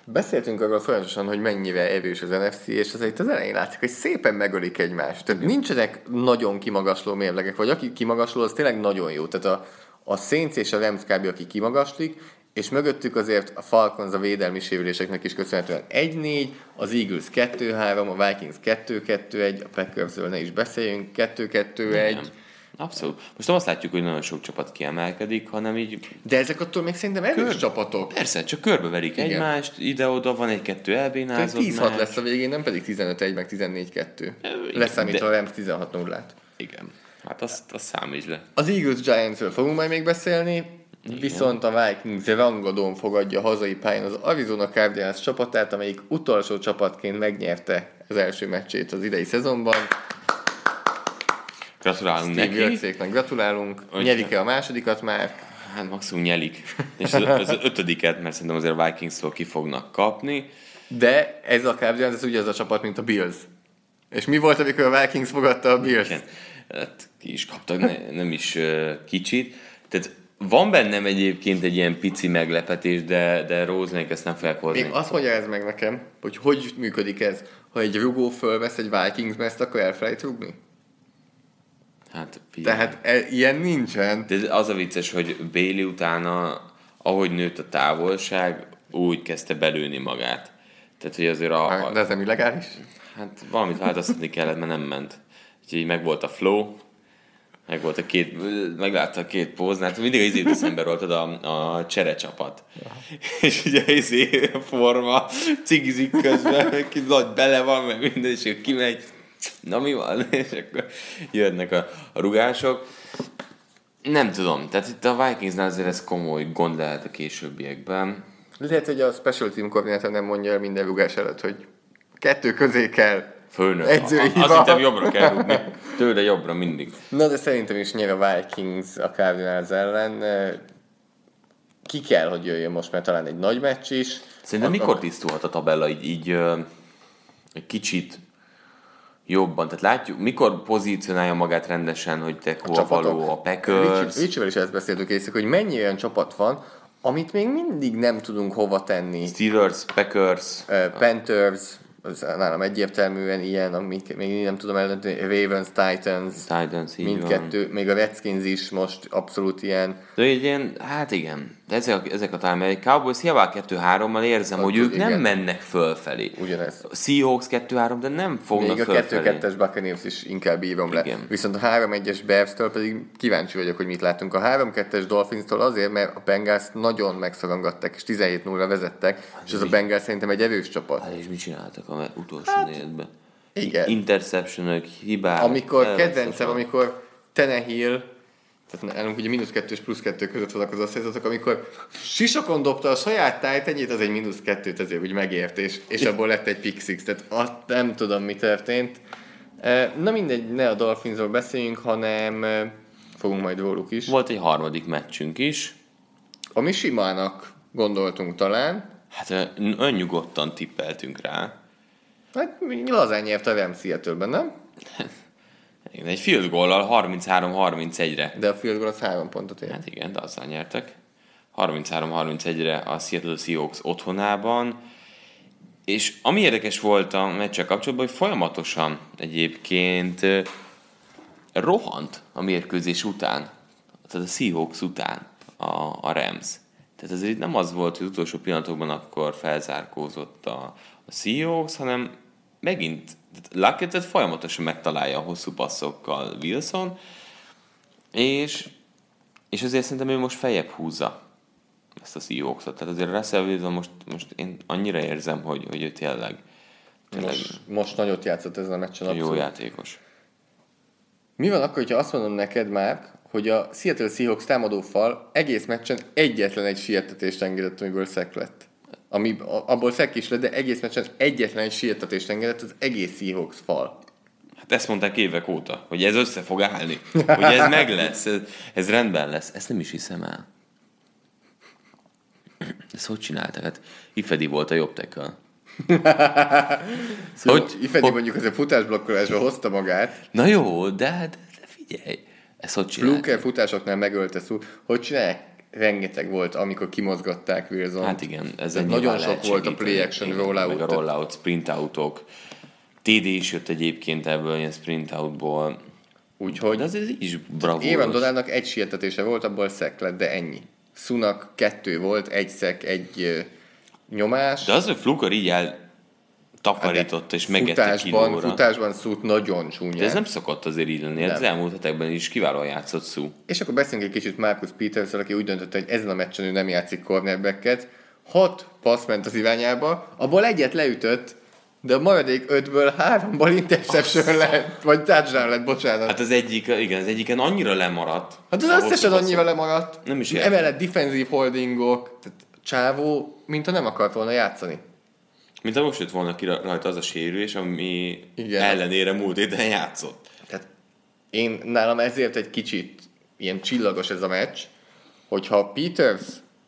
Beszéltünk arról folyamatosan, hogy mennyire erős az NFC, és azért az elején látszik, hogy szépen megölik egymást. Tehát nincsenek nagyon kimagasló mérlegek, vagy aki kimagasló, az tényleg nagyon jó. Tehát a, a Saints és a Rams kb. aki kimagaslik, és mögöttük azért a Falcons a védelmi sérüléseknek is köszönhetően 1-4, az Eagles 2-3, a Vikings 2-2-1, a Packersről ne is beszéljünk, 2-2-1. Igen. Abszolút. Most nem azt látjuk, hogy nagyon sok csapat kiemelkedik, hanem így De ezek attól még szerintem erős Kör- csapatok. persze, csak körbeverik Igen. egymást, ide-oda van egy-kettő elbénázott 10-6 meccs. lesz a végén, nem pedig 15-1, meg 14-2. igen, Leszámítva de- a Rams 16-0-át. Igen. Hát azt, azt számíts le. Az Eagles Giantsről fogunk majd még beszélni, Igen. viszont a Vikings rangadón fogadja hazai pályán az Arizona Cardinals csapatát, amelyik utolsó csapatként megnyerte az első meccsét az idei szezonban. Gratulálunk Steve neki. Jörgszéknek gratulálunk. Hogy- Nyerik-e a másodikat már? Hát maximum nyelik. És az, az ötödiket, mert szerintem azért a Vikings-tól ki fognak kapni. De ez a Cardinals, ez ugye az a csapat, mint a Bills. És mi volt, amikor a Vikings fogadta a Bills? Igen. Hát ki is kaptak, ne, nem is uh, kicsit. Tehát van bennem egyébként egy ilyen pici meglepetés, de, de Rosenek ezt nem fogják hozni. Még azt mondja ez meg nekem, hogy hogy működik ez. Ha egy rugó fölvesz egy Vikings meszt, akkor elfelejt rugni? Hát figyelj. Tehát e, ilyen nincsen. De az a vicces, hogy Bailey utána, ahogy nőtt a távolság, úgy kezdte belőni magát. Tehát, hogy azért a, De ez nem illegális? Hát valamit változtatni kellett, mert nem ment. Úgyhogy meg volt a flow, meg volt a két, meglátta a két póznát, mindig az izét eszembe róltad a, a cserecsapat. És ugye izé forma cigizik közben, ki nagy bele van, meg minden, és akkor kimegy, na mi van? És akkor jönnek a, a rugások. Nem tudom, tehát itt a Vikingsnál azért ez komoly gond lehet a későbbiekben. Lehet, hogy a special team koordinátor nem mondja el minden rugás előtt, hogy kettő közé kell. Főnök. Edzői Azt hittem jobbra kell rúgni. Tőle jobbra mindig. Na, de szerintem is nyer a Vikings a Cardinals ellen. Ki kell, hogy jöjjön most, mert talán egy nagy meccs is. Szerintem A- mikor tisztulhat a tabella így, így egy kicsit jobban? Tehát látjuk, mikor pozícionálja magát rendesen, hogy te hol való a Packers? Ricsi- Ricsivel is ezt beszéltük észre, hogy mennyi olyan csapat van, amit még mindig nem tudunk hova tenni. Steelers, Packers, Uh, Panthers, az nálam egyértelműen ilyen, amik még nem tudom eldönteni, Ravens, Titans, Titans, így van. mindkettő, még a Redskins is most abszolút ilyen. De egy ilyen, hát igen. De ezek, ezek a támadások, Cowboys hiába 2-3-mal érzem, hogy ők igen. nem mennek fölfelé. Ugyanez. A Seahawks 2-3, de nem fognak Még a fölfelé. 2-2-es Buccaneers is inkább írom le. Igen. Viszont a 3-1-es Bears-től pedig kíváncsi vagyok, hogy mit látunk. A 3-2-es Dolphins-tól azért, mert a Bengals nagyon megszorongatták, és 17-0-ra vezettek, és ez a Bengals szerintem egy erős csapat. Hát és mit csináltak a utolsó hát, negyedben? igen. Interceptionök, hibák. Amikor kedvencem, amikor Tenehill, tehát nálunk ugye mínusz kettő és plusz kettő között vannak az osztályzatok, amikor sisakon dobta a saját tájtenyét, az egy mínusz kettőt azért úgy megért, és, és abból lett egy pick six, tehát azt nem tudom, mi történt. Na mindegy, ne a Dolphinsról beszéljünk, hanem fogunk majd róluk is. Volt egy harmadik meccsünk is. Ami simának gondoltunk talán, Hát ö, nagyon nyugodtan tippeltünk rá. hát lazán nyert a Rams nem? Igen, egy field goal 33-31-re. De a field goal az három pontot ért. Hát igen, de azzal nyertek. 33-31-re a Seattle Seahawks otthonában. És ami érdekes volt a meccsel kapcsolatban, hogy folyamatosan egyébként rohant a mérkőzés után, tehát a Seahawks után a, a Rams. Tehát azért nem az volt, hogy utolsó pillanatokban akkor felzárkózott a, a Seahawks, hanem megint Lacketet folyamatosan megtalálja a hosszú passzokkal Wilson, és, és azért szerintem ő most feljebb húzza ezt a Seahawks-ot. Tehát azért Russell Wilson most, most én annyira érzem, hogy, hogy ő tényleg, tényleg Most, most nagyot játszott ezen a meccsen. jó abszolút. játékos. Mi van akkor, hogyha azt mondom neked már, hogy a Seattle Seahawks támadófal egész meccsen egyetlen egy sietetést engedett, amiből szek lett. Ami, abból szek is lett, de egész meccsen egyetlen egy sietetést engedett az egész Seahawks fal. Hát ezt mondták évek óta, hogy ez össze fog állni, hogy ez meg lesz, ez, ez rendben lesz. Ezt nem is hiszem el. Ezt hogy csináltak? Hát Ifedi volt a jobb tackle. Szóval Hogy- Ifedi hogy- mondjuk az a futásblokkolásban hozta magát, Na jó, de, de, de figyelj, ezt hogy csinálták? Fluker futásoknál megölte szó. Hogy csinálják? Rengeteg volt, amikor kimozgatták Wilson. Hát igen, ez nyilván nagyon sok volt a play action Igen, rollout. Meg a rollout, sprint outok. TD is jött egyébként ebből, ilyen sprint outból. Úgyhogy De azért is bravúros. Évan Donaldnak egy sietetése volt, abból szek lett, de ennyi. Sunak kettő volt, egy szek, egy ö, nyomás. De az, hogy Flukor így el takarította és megette futásban, kilóra. futásban szút nagyon csúnya. De ez nem szokott azért így lenni. Az elmúlt hetekben is kiválóan játszott szó. És akkor beszéljünk egy kicsit Marcus peters aki úgy döntötte, hogy ezen a meccsen ő nem játszik cornerbacket. Hat passz ment az irányába, abból egyet leütött, de a maradék ötből háromból interception lett, vagy touchdown lett, bocsánat. Hát az egyik, igen, az egyiken annyira lemaradt. Hát az A összesen annyira lemaradt. Nem is értem. Emellett defensív holdingok, tehát csávó, mint ha nem akart volna játszani. Mint ha most jött volna ki rajta az a sérülés, ami Igen. ellenére múlt héten játszott. Tehát én nálam ezért egy kicsit ilyen csillagos ez a meccs, hogyha Peters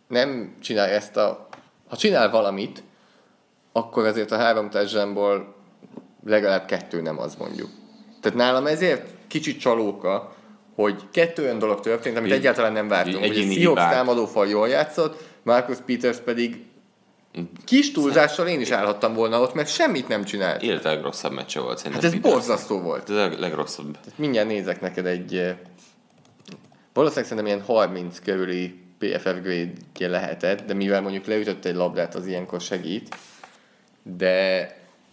nem csinál ezt a... Ha csinál valamit, akkor ezért a három touchdownból legalább kettő nem az mondjuk. Tehát nálam ezért kicsit csalóka, hogy kettő olyan dolog történt, amit egyáltalán nem vártunk. így Hogy a Seahawks támadófal jól játszott, Marcus Peters pedig kis túlzással én is állhattam volna ott, mert semmit nem csinált. Élete legrosszabb meccse volt szerintem. Hát ez Peters. borzasztó volt. Ez a legrosszabb. Mindjárt nézek neked egy... eh, Valószínűleg szerintem ilyen 30 körüli PFF grade lehetett, de mivel mondjuk leütött egy labdát, az ilyenkor segít. De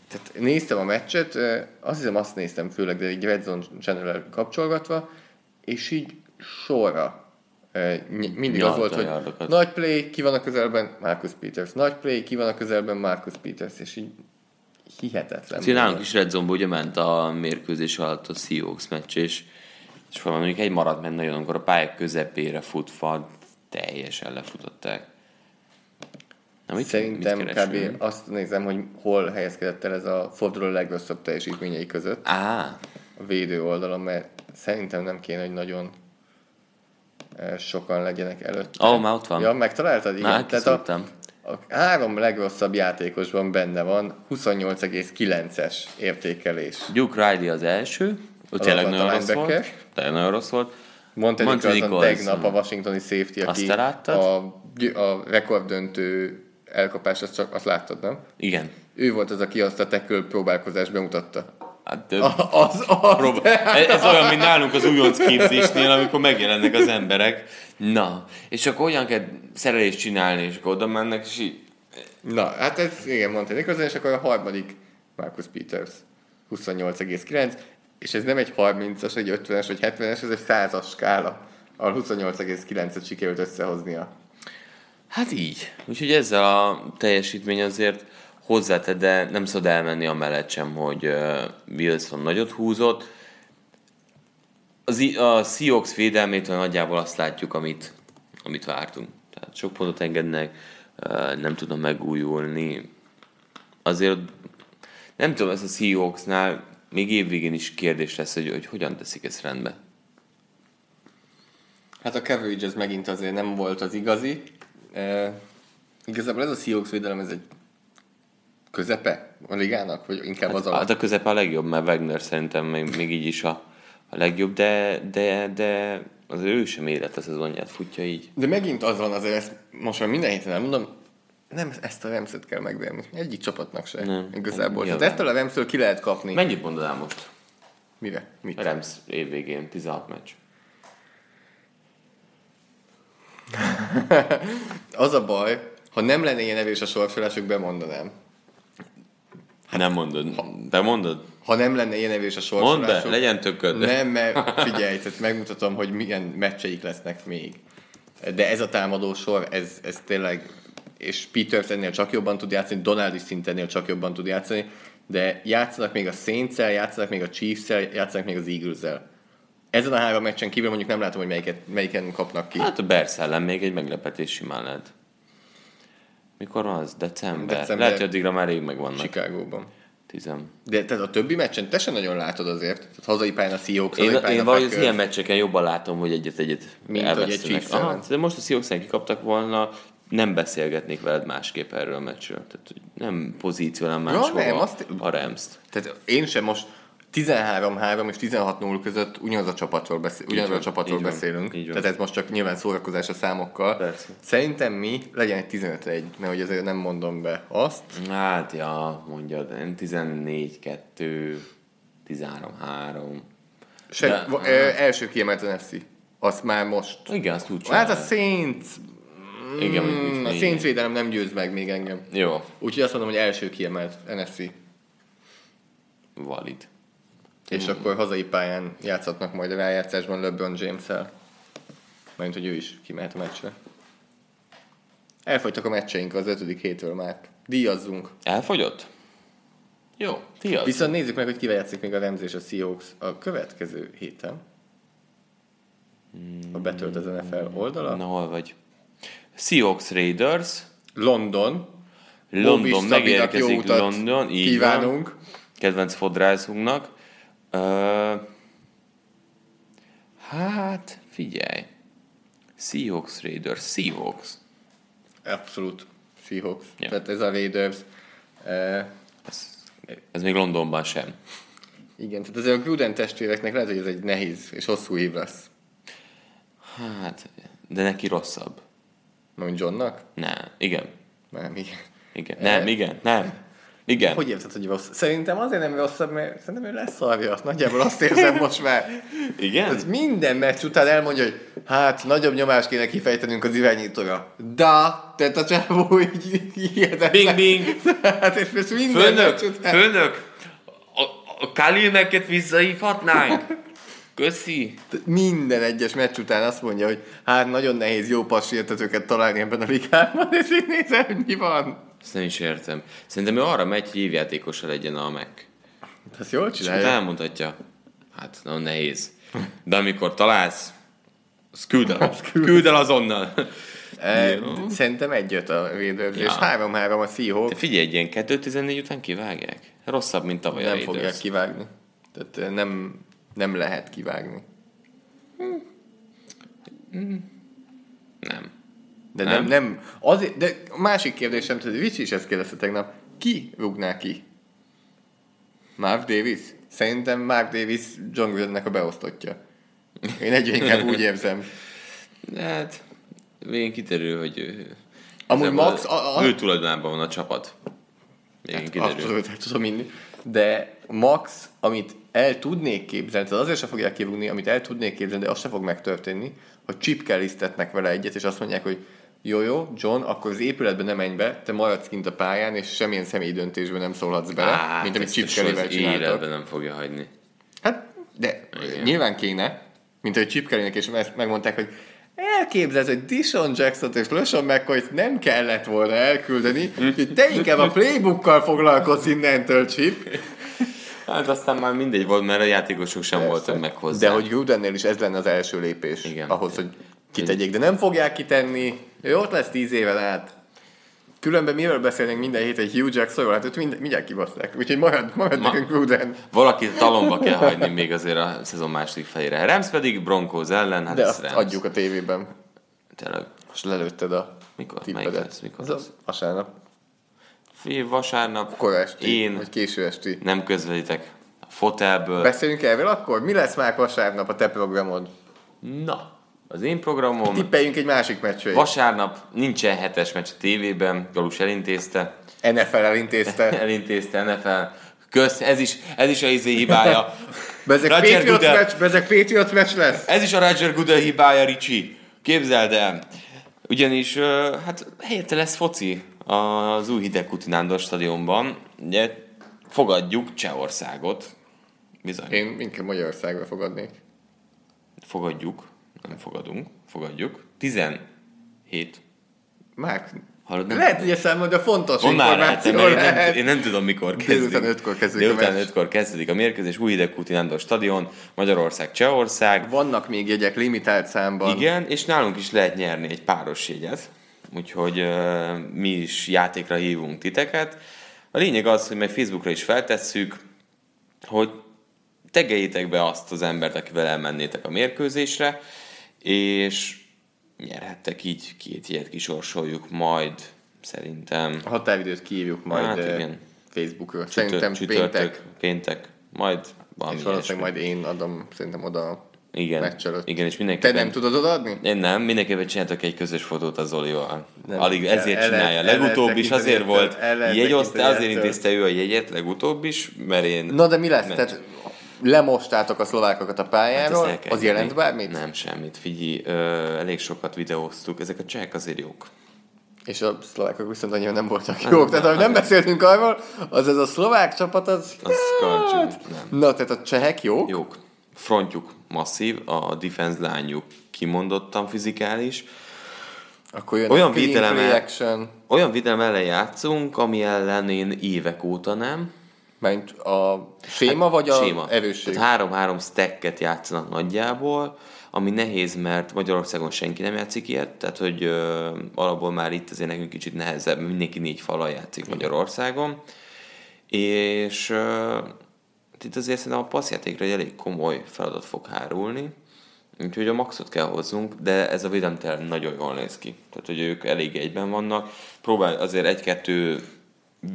tehát néztem a meccset, eh, azt hiszem azt néztem főleg, de egy Red Zone channel kapcsolgatva, és így sorra mindig az Nyalta volt, hogy yardokat. nagy play, ki van a közelben, Marcus Peters. Nagy play, ki van a közelben, Marcus Peters. És így hihetetlen. Úgyhogy nálunk is Red Zone-ba ugye ment a mérkőzés alatt a Seahawks meccs, és, és mondjuk egy maradt ment nagyon, amikor a pályák közepére futva teljesen lefutották. Na, mit, Szerintem mit kb. keresünk? azt nézem, hogy hol helyezkedett el ez a forduló legrosszabb teljesítményei között Á, a védő oldalon, mert szerintem nem kéne, hogy nagyon sokan legyenek előtt. Ó, már ott van. Ja, megtaláltad? Igen. már Tehát a, a három legrosszabb játékosban benne van 28,9-es értékelés. Duke Riley az első, Az tényleg nagyon rossz volt. Tényleg nagyon rossz volt. Monte Monte Nicholson Nicholson. tegnap a washingtoni safety, Azt aki láttad? a, a rekorddöntő elkapás, azt csak azt láttad, nem? Igen. Ő volt az, aki azt a tackle próbálkozást bemutatta. Hát, több. Az, az, Rob- ez, ez olyan, mint nálunk az újonc képzésnél, amikor megjelennek az emberek. Na, és akkor olyan kell szerelést csinálni, és akkor oda mennek, és így, Na, hát ez igen, mondta Nicholson, és akkor a harmadik Marcus Peters 28,9, és ez nem egy 30-as, egy 50-es, vagy 70-es, ez egy 100-as skála, ahol 28,9-et sikerült összehoznia. Hát így. Úgyhogy ezzel a teljesítmény azért hozzátett, de nem szabad elmenni amellett sem, hogy Wilson nagyot húzott. Az, a Seahawks védelmétől nagyjából azt látjuk, amit, amit vártunk. Tehát sok pontot engednek, nem tudnak megújulni. Azért nem tudom, ez a Seahawksnál még évvégén is kérdés lesz, hogy, hogy hogyan teszik ezt rendbe. Hát a coverage ez megint azért nem volt az igazi. E, igazából ez a Seahawks védelem, ez egy közepe a ligának, vagy inkább az Hát, a... hát a közepe a legjobb, mert Wagner szerintem még, még így is a, a legjobb, de, de, de az ő sem élet a szezonját futja így. De megint az van azért, ezt most már minden héten elmondom, nem ezt a Remszet kell megverni. Egyik csapatnak se. Nem. Igazából. Tehát ettől a Remsztől ki lehet kapni. Mennyit mondanál most? Mire? Mit? A Rams évvégén, 16 meccs. Az a baj, ha nem lenne ilyen evés a sorsolásuk, bemondanám. Hát nem mondod. Te mondod? Ha nem lenne ilyen evés a Mondd sorsolásuk... be, legyen tököd. Nem, mert figyelj, tehát megmutatom, hogy milyen meccseik lesznek még. De ez a támadó sor, ez, ez tényleg, és Peters ennél csak jobban tud játszani, Donald is szintennél csak jobban tud játszani, de játszanak még a saints játszanak még a chiefs játszanak még az eagles Ezen a három meccsen kívül mondjuk nem látom, hogy melyiket, melyiken kapnak ki. Hát a Bears ellen még egy meglepetés simán lehet. Mikor van az? December. December. Lehet, hogy addigra már rég megvannak. Chicagóban. Tizem. De tehát a többi meccsen te sem nagyon látod azért. Tehát hazai pályán a Seahawks, Én, én valahogy az ilyen meccseken jobban látom, hogy egyet-egyet Mint hogy egy. Aha, de most a seahawks kikaptak volna, nem beszélgetnék veled másképp erről a meccsről. Tehát nem pozícionál máshova nem, azt- a Rams-t. Tehát én sem most 13-3 és 16-0 között ugyanaz a csapatról, beszél, ugyanaz a csapatról így van, beszélünk. így. Tehát ez most csak nyilván szórakozás a számokkal. Persze. Szerintem mi legyen egy 15-1, mert hogy azért nem mondom be azt. Hát, ja, mondjad, én 14-2, 13-3. Se, De- va, ö, első kiemelt a NFC. Azt már most. Igen, azt úgy Hát a. Saints, Igen, mm, a úgy- Saints védelem nem győz meg még engem. Jó, Úgyhogy azt mondom, hogy első kiemelt NFC. valid. És akkor hazai pályán játszhatnak majd a rájátszásban LeBron James-el. Mert hogy ő is kimehet a meccsre. Elfogytak a meccseink az ötödik hétről már. Díjazzunk. Elfogyott? Jó, tiad. Viszont nézzük meg, hogy kivel játszik még a Rams és a Seahawks a következő héten. A betölt az NFL oldala. Na, hol vagy? Seahawks Raiders, London. London Bobby megérkezik London, így kívánunk. van. Kedvenc fodrászunknak. Uh, hát, figyelj. Seahawks Raiders, Seahawks. Abszolút Seahawks. Ja. Tehát ez a Raiders. Uh, Ez, ez még Londonban sem. igen, tehát azért a Gruden testvéreknek lehet, hogy ez egy nehéz és hosszú év lesz. Hát, de neki rosszabb. Mondj Johnnak? Nem, igen. Nem, igen. Igen, nem, igen, nem. Igen. Hogy érted, hogy rossz? Szerintem azért nem rosszabb, mert szerintem ő leszarja. Nagyjából azt érzem most már. Igen? Tehát minden meccs után elmondja, hogy hát nagyobb nyomást kéne kifejtenünk az irányítóra. Da, tehát a csávó így hihetetlen. Bing, bing. hát és most minden Főnök, meccs után. főnök, a, a Kalilmeket visszahívhatnánk? Köszi. Minden egyes meccs után azt mondja, hogy hát nagyon nehéz jó passértetőket találni ebben a ligában, és így hogy mi van. Ezt nem is értem. Szerintem ő arra megy, hogy évjátékosa legyen a Mac. Ezt jól És csinálja. utána elmondhatja, hát nagyon nehéz. De amikor találsz, azt küld el, küld el azonnal. E, szerintem egyöt a Raiders, Ja. és 3-3 a Seahawks. Te figyelj, egy ilyen 2-14 után kivágják? Rosszabb, mint tavaly nem fogják kivágni. Tehát eh, nem, nem lehet kivágni. Nem. De Nem? nem, nem. Azért, de a másik kérdésem, tehát Vicsi is ezt kérdezte tegnap, ki rúgná ki? Mark Davis? Szerintem Mark Davis John Grudennek a beosztottja. Én egyre inkább úgy érzem. De hát, végén kiterül, hogy ő, Amúgy Max... A, a, ő tulajdonában van a csapat. Végén kiderül. abszolút, hát tudom inni. de max, amit el tudnék képzelni, tehát azért sem fogják kivugni, amit el tudnék képzelni, de az se fog megtörténni, hogy Chip Kelly-ztetnek vele egyet, és azt mondják, hogy jó, jó, John, akkor az épületben nem menj be, te maradsz kint a pályán, és semmilyen személyi döntésben nem szólhatsz bele, Á, mint amit az csináltak. nem fogja hagyni. Hát, de Igen. nyilván kéne, mint hogy Chip Kellynek is ezt megmondták, hogy elképzeled, hogy Dishon jackson és LeSean mccoy nem kellett volna elküldeni, úgyhogy te inkább a playbookkal foglalkozz innentől, Chip. Hát aztán már mindegy volt, mert a játékosok sem voltak meg hozzá. De hogy Grudennél is ez lenne az első lépés Igen. ahhoz, hogy kitegyék, de nem fogják kitenni, ő ott lesz tíz éven át. Különben miről beszélnénk minden hét egy Hugh Jacksonról, hát őt mind, mindjárt kibaszták. Úgyhogy marad, marad Ma- nekünk Gruden. Valakit talomba kell hagyni még azért a szezon második felére. Rams pedig Broncos ellen, hát De azt Rams. adjuk a tévében. Tényleg. Most lelőtted a Mikor? tippedet. Lesz? Mikor lesz? vasárnap. Fi, vasárnap Kora esti, én vagy késő esti. nem közvetítek a fotelből. Beszéljünk erről akkor? Mi lesz már vasárnap a te programod? Na, az én programom Tippeljünk egy másik meccsre. vasárnap nincsen hetes meccs a tévében, Galus elintézte. NFL elintézte. Elintézte NFL. Kösz, ez is, ez is a izé hibája. Bezek Roger Goodell. meccs, bezek Patriots meccs lesz. Ez is a Roger Goodell hibája, Ricsi. Képzeld el. Ugyanis, hát helyette lesz foci az új Hidegkuti Nándor stadionban. Ugye fogadjuk Csehországot. Bizony. Én inkább Magyarországra fogadnék. Fogadjuk. Nem fogadunk. Fogadjuk. 17. Már Hallod, nem? lehet, hogy számol, de fontos te, információ mert én nem, lehet. én nem tudom, mikor kezdődik. Délután ötkor kezdődik a Délután ötkor kezdődik a mérkőzés. Új Hidegkuti Nándor stadion, Magyarország, Csehország. Vannak még jegyek limitált számban. Igen, és nálunk is lehet nyerni egy páros jegyet, úgyhogy uh, mi is játékra hívunk titeket. A lényeg az, hogy meg Facebookra is feltesszük, hogy tegeljétek be azt az embert, akivel elmennétek a mérkőzésre, és nyerhettek így két ilyet kisorsoljuk majd, szerintem. A határidőt kiírjuk majd Hát igen. Facebookról. Csütör- Szerintem csütörtök, péntek. péntek, majd valami És valószínűleg majd én adom szerintem oda igen, igen, és Te mindenképpen... nem tudod odaadni? Én nem, mindenképpen csináltak egy közös fotót az Zolival. Nem. Alig ezért El- el csinálja. el Legutóbb lehet is azért volt el jegyosztá, azért intézte ő a jegyet legutóbb is, mert én... Na de mi lesz? Meccs. Tehát lemostátok a szlovákokat a Hát pályáról, kell az jelent bármit? Nem, semmit. Figyelj, ö, elég sokat videóztuk. Ezek a csehek azért jók. És a szlovákok viszont annyira nem voltak jók. Tehát, ahogy nem beszéltünk arról, az ez a szlovák csapat, az... Az karcsú. Nem. Na, tehát a csehek jók? Jók. Frontjuk masszív, a defense lányuk kimondottan fizikális. Akkor jön Olyan action, Olyan védelem ellen játszunk, ami ellen én évek óta nem. Mert a séma vagy a Hát, Séma. erősség? Tehát három-három stacket játszanak nagyjából, ami nehéz, mert Magyarországon senki nem játszik ilyet, tehát hogy ö, alapból már itt azért nekünk kicsit nehezebb, mindenki négy falal játszik Magyarországon, és ö, itt azért szerintem a passzjátékra egy elég komoly feladat fog hárulni, úgyhogy a maxot kell hozzunk, de ez a védelem tényleg nagyon jól néz ki. Tehát, hogy ők elég egyben vannak. Próbál azért egy-kettő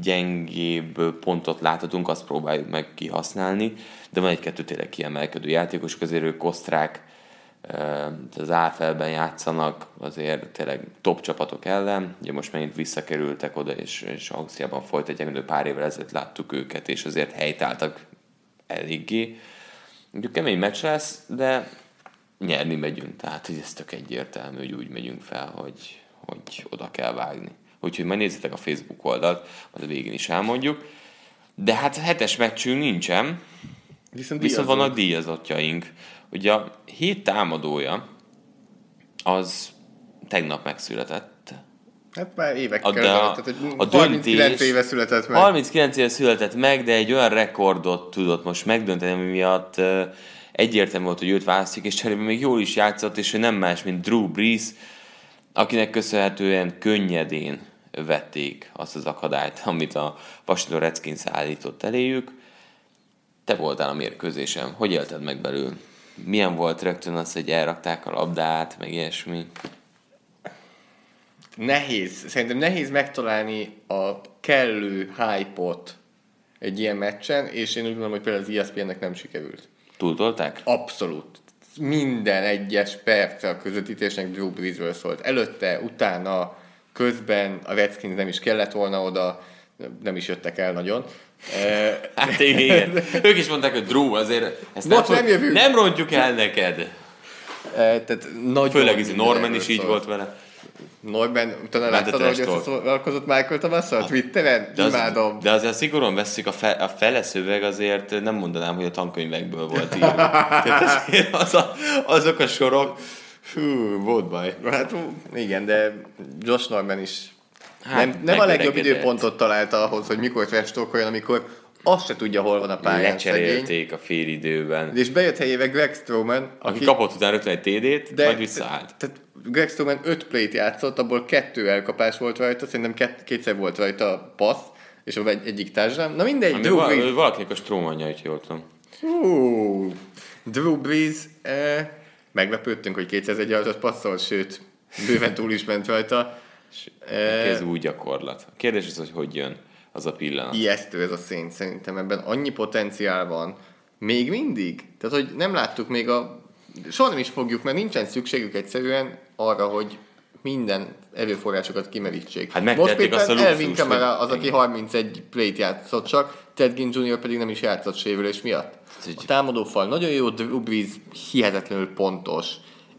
gyengébb pontot láthatunk, azt próbáljuk meg kihasználni, de van egy-kettő tényleg kiemelkedő játékosok, azért ők osztrák, az AFL-ben játszanak, azért tényleg top csapatok ellen, ugye most megint visszakerültek oda, és, és Ausztriában folytatják, de pár évvel ezelőtt láttuk őket, és azért helytáltak eléggé. Úgyhogy kemény meccs lesz, de nyerni megyünk, tehát hogy ez tök egyértelmű, hogy úgy megyünk fel, hogy, hogy oda kell vágni. Úgyhogy majd nézzétek a Facebook oldalt, majd a végén is elmondjuk. De hát hetes meccsünk nincsen, Viszont, viszont vannak díjazottjaink. Ugye a hét támadója az tegnap megszületett. Hát már évekkel de a- tehát egy a 39 döntés- éve született meg. 39 éve született meg, de egy olyan rekordot tudott most megdönteni, ami miatt egyértelmű volt, hogy őt választjuk, és cserébe még jól is játszott, és ő nem más, mint Drew Brees, akinek köszönhetően könnyedén vették azt az akadályt, amit a Washington Redskins állított eléjük. Te voltál a mérkőzésen. Hogy élted meg belül? Milyen volt rögtön az, hogy elrakták a labdát, meg ilyesmi? Nehéz, szerintem nehéz megtalálni a kellő hype-ot egy ilyen meccsen, és én úgy gondolom, hogy például az ESPN-nek nem sikerült. Túltolták? Abszolút. Minden egyes perce a közvetítésnek Drew Breesről szólt. Előtte, utána, közben a Redskins nem is kellett volna oda, nem is jöttek el nagyon, Hát igen. Ők is mondták, hogy Drew, azért ezt Most nem nem, jövünk. nem rontjuk el neked. E, tehát nagy Főleg ez Norman is így volt vele. Norman, utána láttad, hogy összeszólalkozott Michael thomas a Twitteren? De, az, Imádom. de azért szigorúan veszik a, fe, a fele szöveg azért nem mondanám, hogy a tankönyvekből volt írva. Tehát azért az a, azok a sorok, fú, volt baj. Hát igen, de Josh Norman is Hát, nem, nem a legjobb időpontot találta ahhoz, hogy mikor trashtalkoljon, amikor azt se tudja, hol van a pályán. Lecserélték a fél időben. És bejött helyébe Greg Strowman, Aki kapott utána rögtön egy TD-t, de, majd visszaállt. Tehát Greg Strowman 5 play játszott, abból kettő elkapás volt rajta, szerintem kett, kétszer volt rajta passz, és abban egy, egyik társadalom. Na mindegy, Ami Drew val- Brees. valakinek a strómanja, hogy jól tudom. Hú, Drew Brees, eh, meglepődtünk, hogy 201 yardot passzol, sőt, bőven túl is ment rajta. Eh, Ez új gyakorlat. A kérdés az, hogy hogy jön az a pillanat. Ijesztő ez a szény, szerintem ebben annyi potenciál van. Még mindig? Tehát, hogy nem láttuk még a... Soha nem is fogjuk, mert nincsen szükségük egyszerűen arra, hogy minden erőforrásokat kimerítsék. Hát azt a Elvin Kamara az, aki 31 play játszott csak, Ted Ginn Jr. pedig nem is játszott sérülés miatt. A támadó fal nagyon jó, Drew Brees hihetetlenül pontos.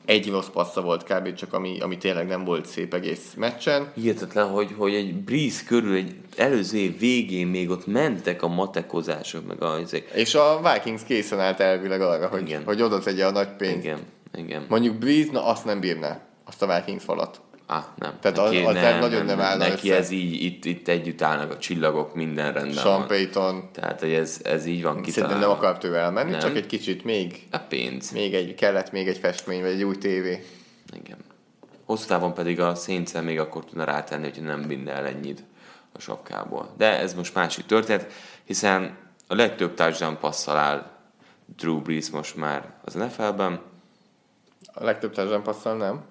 Egy rossz passza volt kb. csak, ami, ami tényleg nem volt szép egész meccsen. Hihetetlen, hogy, hogy egy Breeze körül egy előző év végén még ott mentek a matekozások, meg a izék. És a Vikings készen állt elvileg arra, hogy, Igen. hogy oda tegye a nagy pénzt. Igen, igen. Mondjuk Breeze, na azt nem bírná, azt a Vikings falat. Ah, nem. Tehát az- az nagyon nem állna Neki össze. ez így, itt, itt együtt állnak a csillagok, minden rendben Sean van. Payton Tehát, hogy ez, ez így van szerintem kitalálva. nem akart ő elmenni, Nem. csak egy kicsit még, A pénz. még egy, kellett még egy festmény, vagy egy új tévé. Igen. Hosszú távon pedig a saints még akkor tudna rátenni, hogy nem vinne el ennyit a sapkából. De ez most másik történet, hiszen a legtöbb touchdown passzal áll Drew Brees most már az NFL-ben, A legtöbb társadalom passzal nem.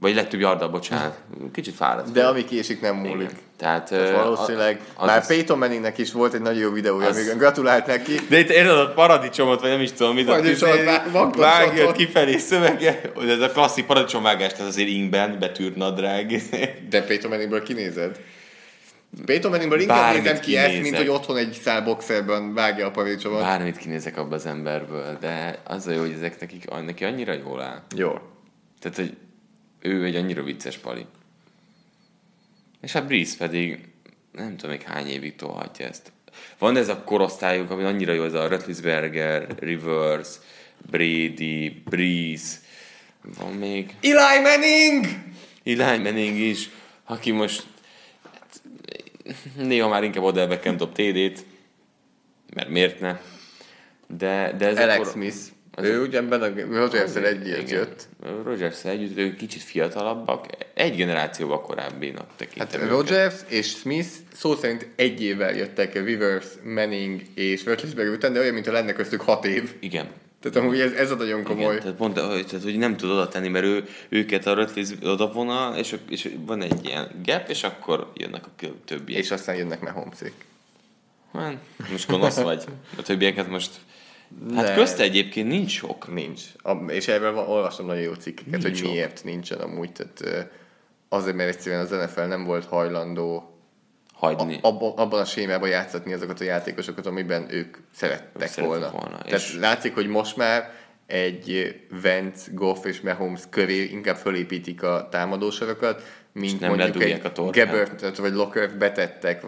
Vagy legtöbb yarddal, bocsánat, kicsit fáradt. De ami késik, nem múlik. Igen. Tehát, valószínűleg, az- már Peyton Manningnek is volt egy nagyon jó videója, Az- még gratulált neki. De itt érted a paradicsomot, vagy nem is tudom, mit Paradicsomot izé- vá- vaklott vágja ott. kifelé szövege, hogy ez a klasszik paradicsomvágás, tehát azért ingben, betűrt nadrág. De Peyton Manningből kinézed? Peyton Manningből inkább Bármit nézem ki ezt, mint hogy otthon egy szál boxerben vágja a paradicsomot. Bármit kinézek abba az emberből, de az a jó, hogy ezek nekik, neki annyira jól áll. Jó. Tehát, hogy ő egy annyira vicces pali. És hát Breeze pedig nem tudom még hány évig tolhatja ezt. Van ez a korosztályunk, ami annyira jó, ez a Rötlisberger, Rivers, Brady, Breeze, van még Eli Manning! Eli Manning is, aki most hát, néha már inkább oda Beckham dob TD-t, mert miért ne? De, de ez a Alex kor- Smith. Ez Ő a- ugyanben a rogers együtt jött. rogers együtt, ők kicsit fiatalabbak, egy generációval korábbinak Hát tekintem őket. Rogers és Smith szó szerint egy évvel jöttek Rivers, Manning és Roethlisberger után, de olyan, mintha lenne köztük hat év. Igen. Tehát amúgy ez, ez a nagyon komoly. Igen, tehát mondta, hogy, tehát, hogy nem tud oda tenni, mert ő, őket a Rötlis oda vonal, és, és van egy ilyen gap, és akkor jönnek a többiek. És aztán jönnek Mahomeszik. Hát, most gonosz vagy. A többieket most... Hát Ne. közte egyébként nincs sok. Nincs. És erről olvastam nagyon jó cikkeket, Nincs hogy sok. miért nincsen amúgy. Tehát azért, mert egyszerűen az NFL nem volt hajlandó Hagyni. a, abban, abban a sémában játszatni azokat a játékosokat, amiben ők szerettek szerettek volna. volna, Tehát és- látszik, hogy most már egy Vance, Goff és Mahomes köré inkább fölépítik a támadósorokat, mint nem mondjuk egy a. Gebert vagy Lockert betettek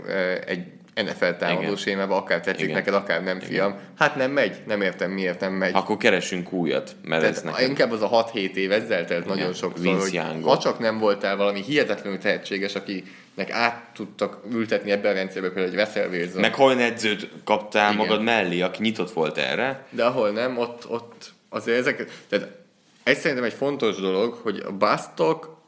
egy NFL támadó Igen. sémába, akár tetszik Igen. neked, akár nem, fiam. Hát nem megy, nem értem miért nem megy. Akkor keresünk újat, mert ez Tehát neked... inkább az a 6-7 év ezzel telt Igen, nagyon sokszor, Vince hogy Youngot. ha csak nem voltál valami hihetetlenül tehetséges, akinek át tudtak ültetni ebben a rendszerbe például egy Wilson. Meg olyan edzőt kaptál Igen. magad mellé, aki nyitott volt erre, De ahol nem, ott, ott azért ezek... Tehát ez szerintem egy fontos dolog, hogy a basztok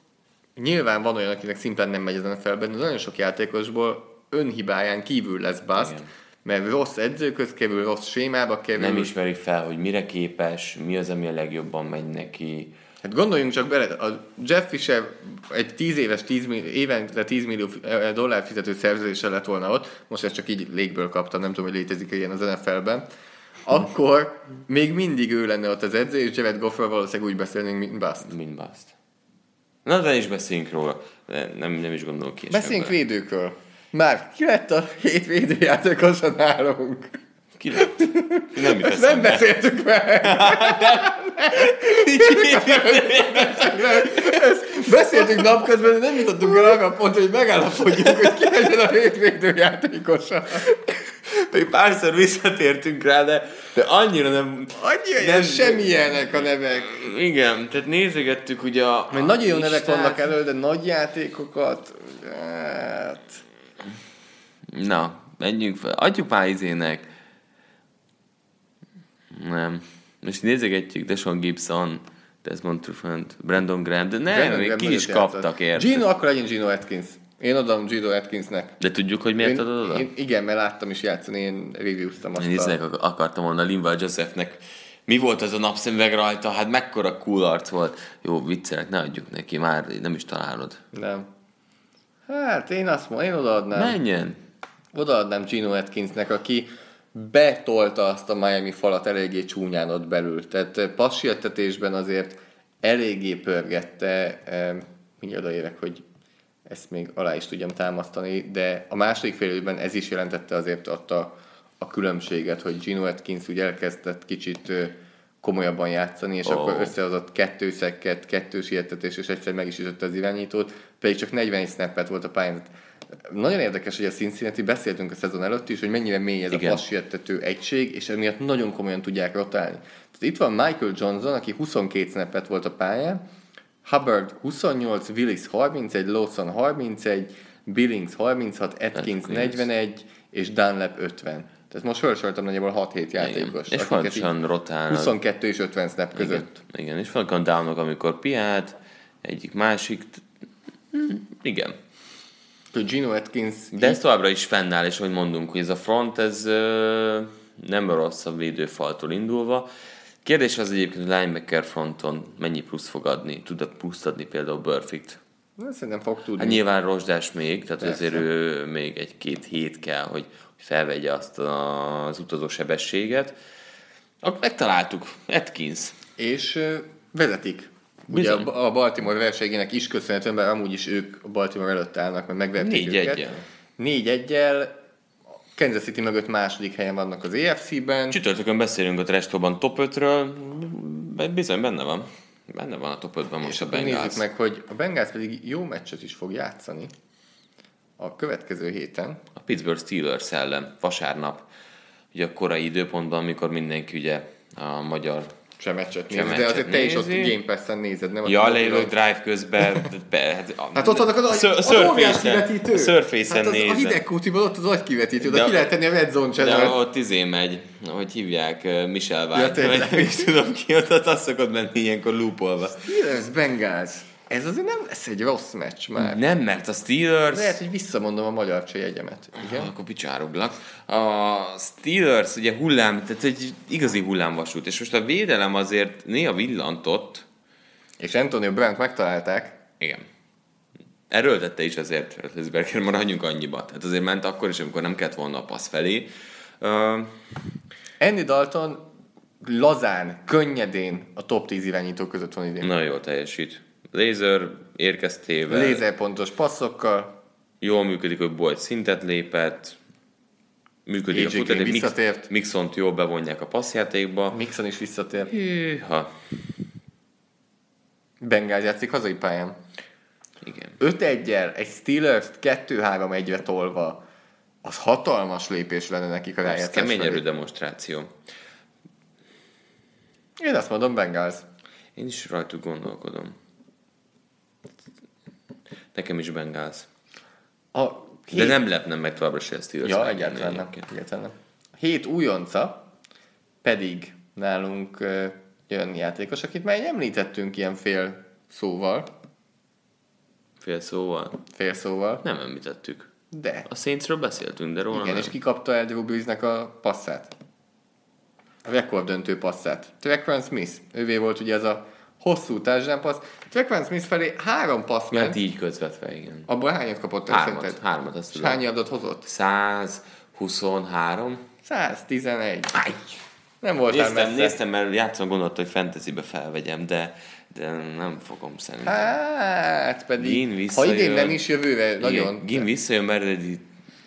nyilván van olyan, akinek szimplán nem megy az NFL-ben, de nagyon sok játékosból önhibáján kívül lesz bust, Igen. mert rossz edzőköz kerül, rossz sémába kerül. nem ismerik fel, hogy mire képes, mi az, ami a legjobban megy neki. Hát gondoljunk csak bele, a Jeff Fisher egy 10 éves, 10 millió, évente 10 millió dollár fizető szerződéssel lett volna ott, most ezt csak így légből kaptam, nem tudom, hogy létezik ilyen az NFL-ben, akkor még mindig ő lenne ott az edző, és Jared Goffról valószínűleg úgy beszélnénk, mint Bust. Mind bust. Na, de is beszéljünk róla. Nem, nem is gondolok ki. Beszéljünk védőkről. Már ki lett a hét védőjátékosa nálunk? Ki lett? Nem jut nem beszéltük meg! Beszéltünk napközben, de nem jutottunk el arra a pontra, hogy megállapodjunk, hogy ki legyen a hét védőjátékosa. Még párszor visszatértünk rá, de, de annyira nem... Annyira Nem- semmilyenek a nevek. Igen, tehát nézegettük ugye a... Mert nagyon jó nevek vannak elő, de nagy játékokat... Hát... Na, menjünk fel. Adjuk már izének. Nem. Most nézegetjük Deshaun Gibson, Desmond Trufant, Brandon Graham, de nem, Brandon még ki is kaptak érte. Gino, akkor legyen Gino Atkins. Én adom Gino Atkinsnek. De tudjuk, hogy miért Én, adod oda? én, igen, mert láttam is játszani, én reviewztam azt Én izének a... ak- akartam volna Linval Josephnek. Mi volt az a napszemüveg rajta? Hát mekkora cool arc volt. Jó, viccelek, ne adjuk neki, már nem is találod. Nem. Hát én azt mondom, én odaadnám. Menjen! Odaadnám Gino Atkinsnek, aki betolta azt a Miami falat eléggé csúnyán ott belül. Tehát eh, passértetésben azért eléggé pörgette, eh, mindjárt odaérek, hogy ezt még alá is tudjam támasztani, de a második fél időben ez is jelentette azért ott a, a különbséget, hogy Gino Atkins úgy elkezdett kicsit ö, komolyabban játszani, és oh. akkor összehozott kettő szekket, kettős ilyetetés, és egyszer meg is ütötte az irányítót, pedig csak 40 snappet volt a pályán. Nagyon érdekes, hogy a Cincinnati beszéltünk a szezon előtt is, hogy mennyire mély ez Igen. a passértető egység, és emiatt nagyon komolyan tudják rotálni. Tehát itt van Michael Johnson, aki 22 snappet volt a pályán, Hubbard 28, Willis 31, Lawson 31, Billings 36, Atkins Atkins. 41, és Dunlap 50. Tehát most felsoroltam nagyjából 6-7 játékos. És így rotálnak. 22 és 50 snap között. Igen, igen. és vannak olyan amikor piát, egyik másik. Igen. Gino Atkins De ez továbbra is fennáll, és hogy mondunk, hogy ez a front, ez nem rossz a védőfaltól indulva. Kérdés az egyébként, hogy linebacker fronton mennyi plusz fog adni? Tud-e pluszt adni például Burfict? Szerintem fog tudni. Hát nyilván rozsdás még, tehát Persze. azért ő még egy-két hét kell, hogy felvegye azt az utazó sebességet. Akkor megtaláltuk, Atkins. És vezetik. Ugye Bizony. a a Baltimore versenyének is köszönhetően, mert amúgy is ők a Baltimore előtt állnak, mert megverték Négy őket. egyel. Négy egyel. Kansas City mögött második helyen vannak az AFC-ben. Csütörtökön beszélünk a Trestóban top 5-ről, bizony benne van. Benne van a top 5-ben most a Nézzük Bengals. meg, hogy a Bengals pedig jó meccset is fog játszani a következő héten. A Pittsburgh Steelers ellen vasárnap, ugye a korai időpontban, amikor mindenki ugye a magyar Sem meccset Sem néz, de azért meccset te is ott nézi. Game Pass-en nézed, nem? Ja, leülök drive közben. Be, hát, a- Hát ott vannak az, Ször- az Surface-en- óriáskivetítő. Surface-en hát az, a nézem. hidegkútiban ott az agykivetítő, De- de ki lehet tenni a Red Zone De channel ott izé megy, hogy hívják, Michel White, vagy nem tudom ki, ott, ott azt szokott menni ilyenkor loopolva. Steelers Bengals. Ez azért nem lesz egy rossz meccs már. Nem, mert a Steelers... Lehet, hogy visszamondom a magyar jegyemet. Igen? Ja, akkor picsároglak. A Steelers ugye hullám, tehát egy igazi hullámvasút, és most a védelem azért néha villantott. És Antonio Brandt megtalálták. Igen. Erőltette is azért Roethlisberger, maradjunk annyiba. Tehát azért ment akkor is, amikor nem kellett volna a passz felé. Uh, Andy Dalton lazán, könnyedén a top 10 irányító között van idén. nagyon jól teljesít. Laser érkeztével. Lézerpontos passzokkal, Jól működik, hogy Boyd szintet lépett. Működik AJ a Green futatás. Mix, visszatért. Mixont jól bevonják a passzjátékba. Mixon is visszatér. Hűha. Bengals játszik hazai pályán. Igen. 5-1-el egy Steelers-t 2-3-1-re tolva, az hatalmas lépés lenne nekik a Ez rájátszás kemény felé. erő demonstráció. Én azt mondom Bengals. Én is rajtuk gondolkodom. Nekem is Bengals. A De hét- nem lepnem meg továbbra se Steelers. Ja, egyáltalán nem. Egyáltalán nem. Hét újonca pedig nálunk uh, jön játékos, akit már említettünk ilyen fél szóval, Fél szóval. fél szóval, Nem említettük. de A Saintsről beszéltünk, de róla igen, nem. és kikapta el Drew Breesnek a passzát. A rekorddöntő passzát. Trequan Smith, ővé volt ugye ez a hosszú passz. Trequan Smith felé három passz ment, Hát így közvetve, igen. abból hányat kapott Hármat, szerinted? hármat, azt tudom. hány yardot hozott? 123. 111. Áj! Nem voltál Néztem, messze. néztem, mert játszom gondoltam, hogy fantasybe felvegyem, de, de nem fogom szerintem. Hát pedig, Gin ha idén nem is jövőre, nagyon. Igen, Gin visszajön, mert egy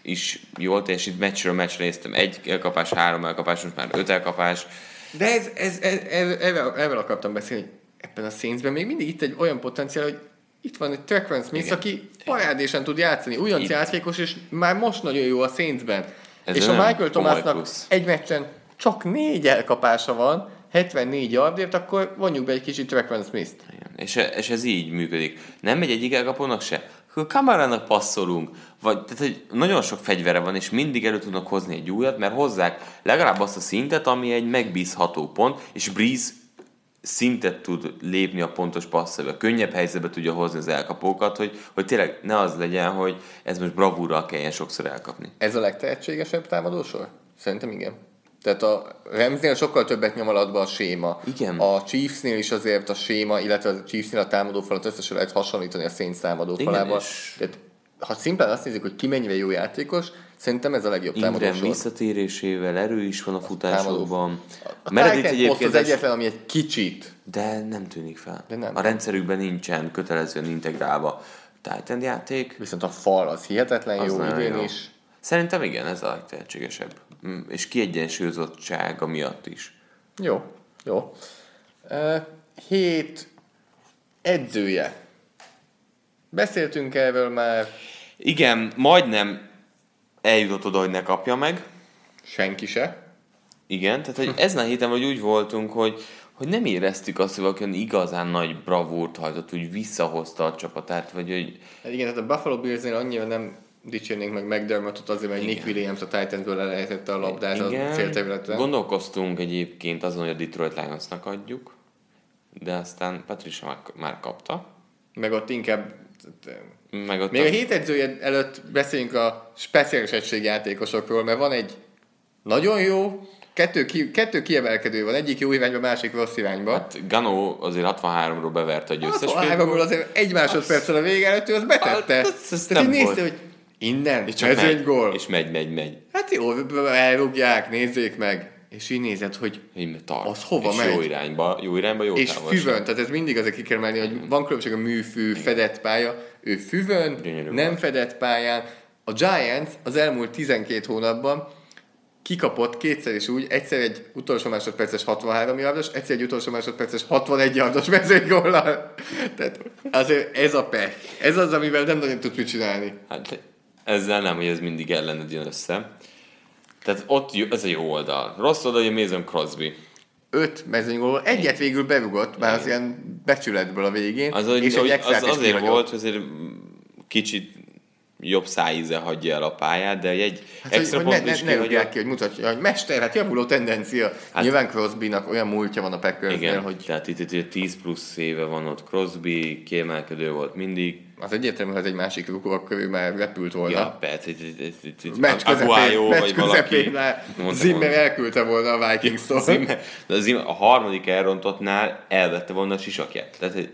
is jól teljesít, meccsről meccsre néztem, egy elkapás, három elkapás, most már öt elkapás. De ez, ez, ez, ez ezzel, ezzel akartam beszélni, hogy ebben a Saintsben még mindig itt egy olyan potenciál, hogy itt van egy Trequan Smith, Igen. aki parádésen tud játszani, újonc Itt- játékos, és már most nagyon jó a Saintsben. Ez és a Michael Thomasnak egy meccsen csak négy elkapása van, 74 yardért, akkor vonjuk be egy kicsit Trequan Smith-t. Igen. És, és ez így működik. Nem megy egyik elkapónak se, akkor Kamarának passzolunk. Vagy, tehát, hogy nagyon sok fegyvere van, és mindig elő tudnak hozni egy újat, mert hozzák legalább azt a szintet, ami egy megbízható pont, és Breeze szintet tud lépni a pontos passzolva. Könnyebb helyzetbe tudja hozni az elkapókat, hogy, hogy tényleg ne az legyen, hogy ez most bravúrral kelljen sokszor elkapni. Ez a legtehetségesebb támadósor? Szerintem igen. Tehát a Ramsnél sokkal többet nyom alatba a séma. Igen. A Chiefsnél is azért a séma, illetve a Chiefsnél a támadófalat összesen lehet hasonlítani a Saints támadófalába. és- Tehát, ha szimplán azt nézzük, hogy ki mennyire jó játékos, szerintem ez a legjobb Ingram támadósor. visszatérésével erő is van a futásokban. A Meredith Titan poszt az egyetlen, ami egy kicsit. De nem tűnik fel. De nem. A rendszerükben nincsen kötelezően integrálva Titan játék. Viszont a fal az hihetetlen Az jó idén jó. is. Szerintem igen, ez a legtehetségesebb. Mm, És kiegyensúlyozottsága miatt is. Jó, jó. Uh, hét edzője. Beszéltünk erről már, Igen, majdnem eljutott oda, hogy ne kapja meg. senki se. Igen, tehát hogy ezen a héten vagy úgy voltunk, hogy, hogy nem éreztük azt, hogy valaki igazán nagy bravúrt hajtott, úgy visszahozta a csapatát, vagy hogy Hát igen, tehát a Buffalo Bills-nél annyira nem dicsérnénk meg McDermottot azért, mert Nick Williams a Titansből elejtette a labdát a célterületre. Gondolkoztunk egyébként azon, hogy a Detroit Lionsnak adjuk, de aztán Patricia már, már kapta. Meg ott inkább... Meg ott Még a a- hét edzője előtt beszéljünk a speciális egységjátékosokról, mert van egy nagyon jó, kettő, ki, kettő kiemelkedő van, egyik jó irányba, másik rossz irányba. Hát, Gano azért 63-ról beverte a győztes a háromból azért egy másodperccel a vége előtt ő azt betette. Hát, ez- ez Tehát így nézte, hogy innen, és csak ez egy gól. És megy, megy, megy. Hát jó, elrúgják, nézzék meg. És így nézed, hogy tart. Az hova és megy? jó irányba, jó irányba, jó és távolság. füvön, tehát ez mindig azért ki kell hogy van különbség a műfű, fedett pálya, ő füvön, Gyönyörű nem volt. fedett pályán. A Giants az elmúlt 12 hónapban kikapott kétszer is úgy, egyszer egy utolsó másodperces 63 yardos, egyszer egy utolsó másodperces 61 yardos mezőgóllal. Tehát azért ez a pech. Ez az, amivel nem nagyon tudsz mit csinálni. Hát ezzel nem, hogy ez mindig ellened jön össze. Tehát ott ez a jó oldal. Rossz oldal, hogy Mason Crosby. Öt mezőgól, egyet végül berugott, már az ilyen becsületből a végén, Az, hogy, és hogy egy az azért kihagyott. volt, hogy azért kicsit jobb szájíze hagyja el a pályát, de egy Hát, hogy, extra hogy ne, pont is ne, ne rúgják kihagyott. ki, hogy mutatja, hogy mester, hát javuló tendencia. Hát, Nyilván Crosbynak olyan múltja van a Packersnél, hogy tehát itt, itt 10 plusz éve van ott Crosby, kiemelkedő volt mindig. Az egyértelmű, hogy egy másik akkor ő már repült volna. Ja, persze, Meccs közepén, meccs közepén Zimmer elküldte volna a Vikings-tól. Zimmer, de a, Zimmer, a harmadik elrontottnál elvette volna a sisakját. Tehát, hogy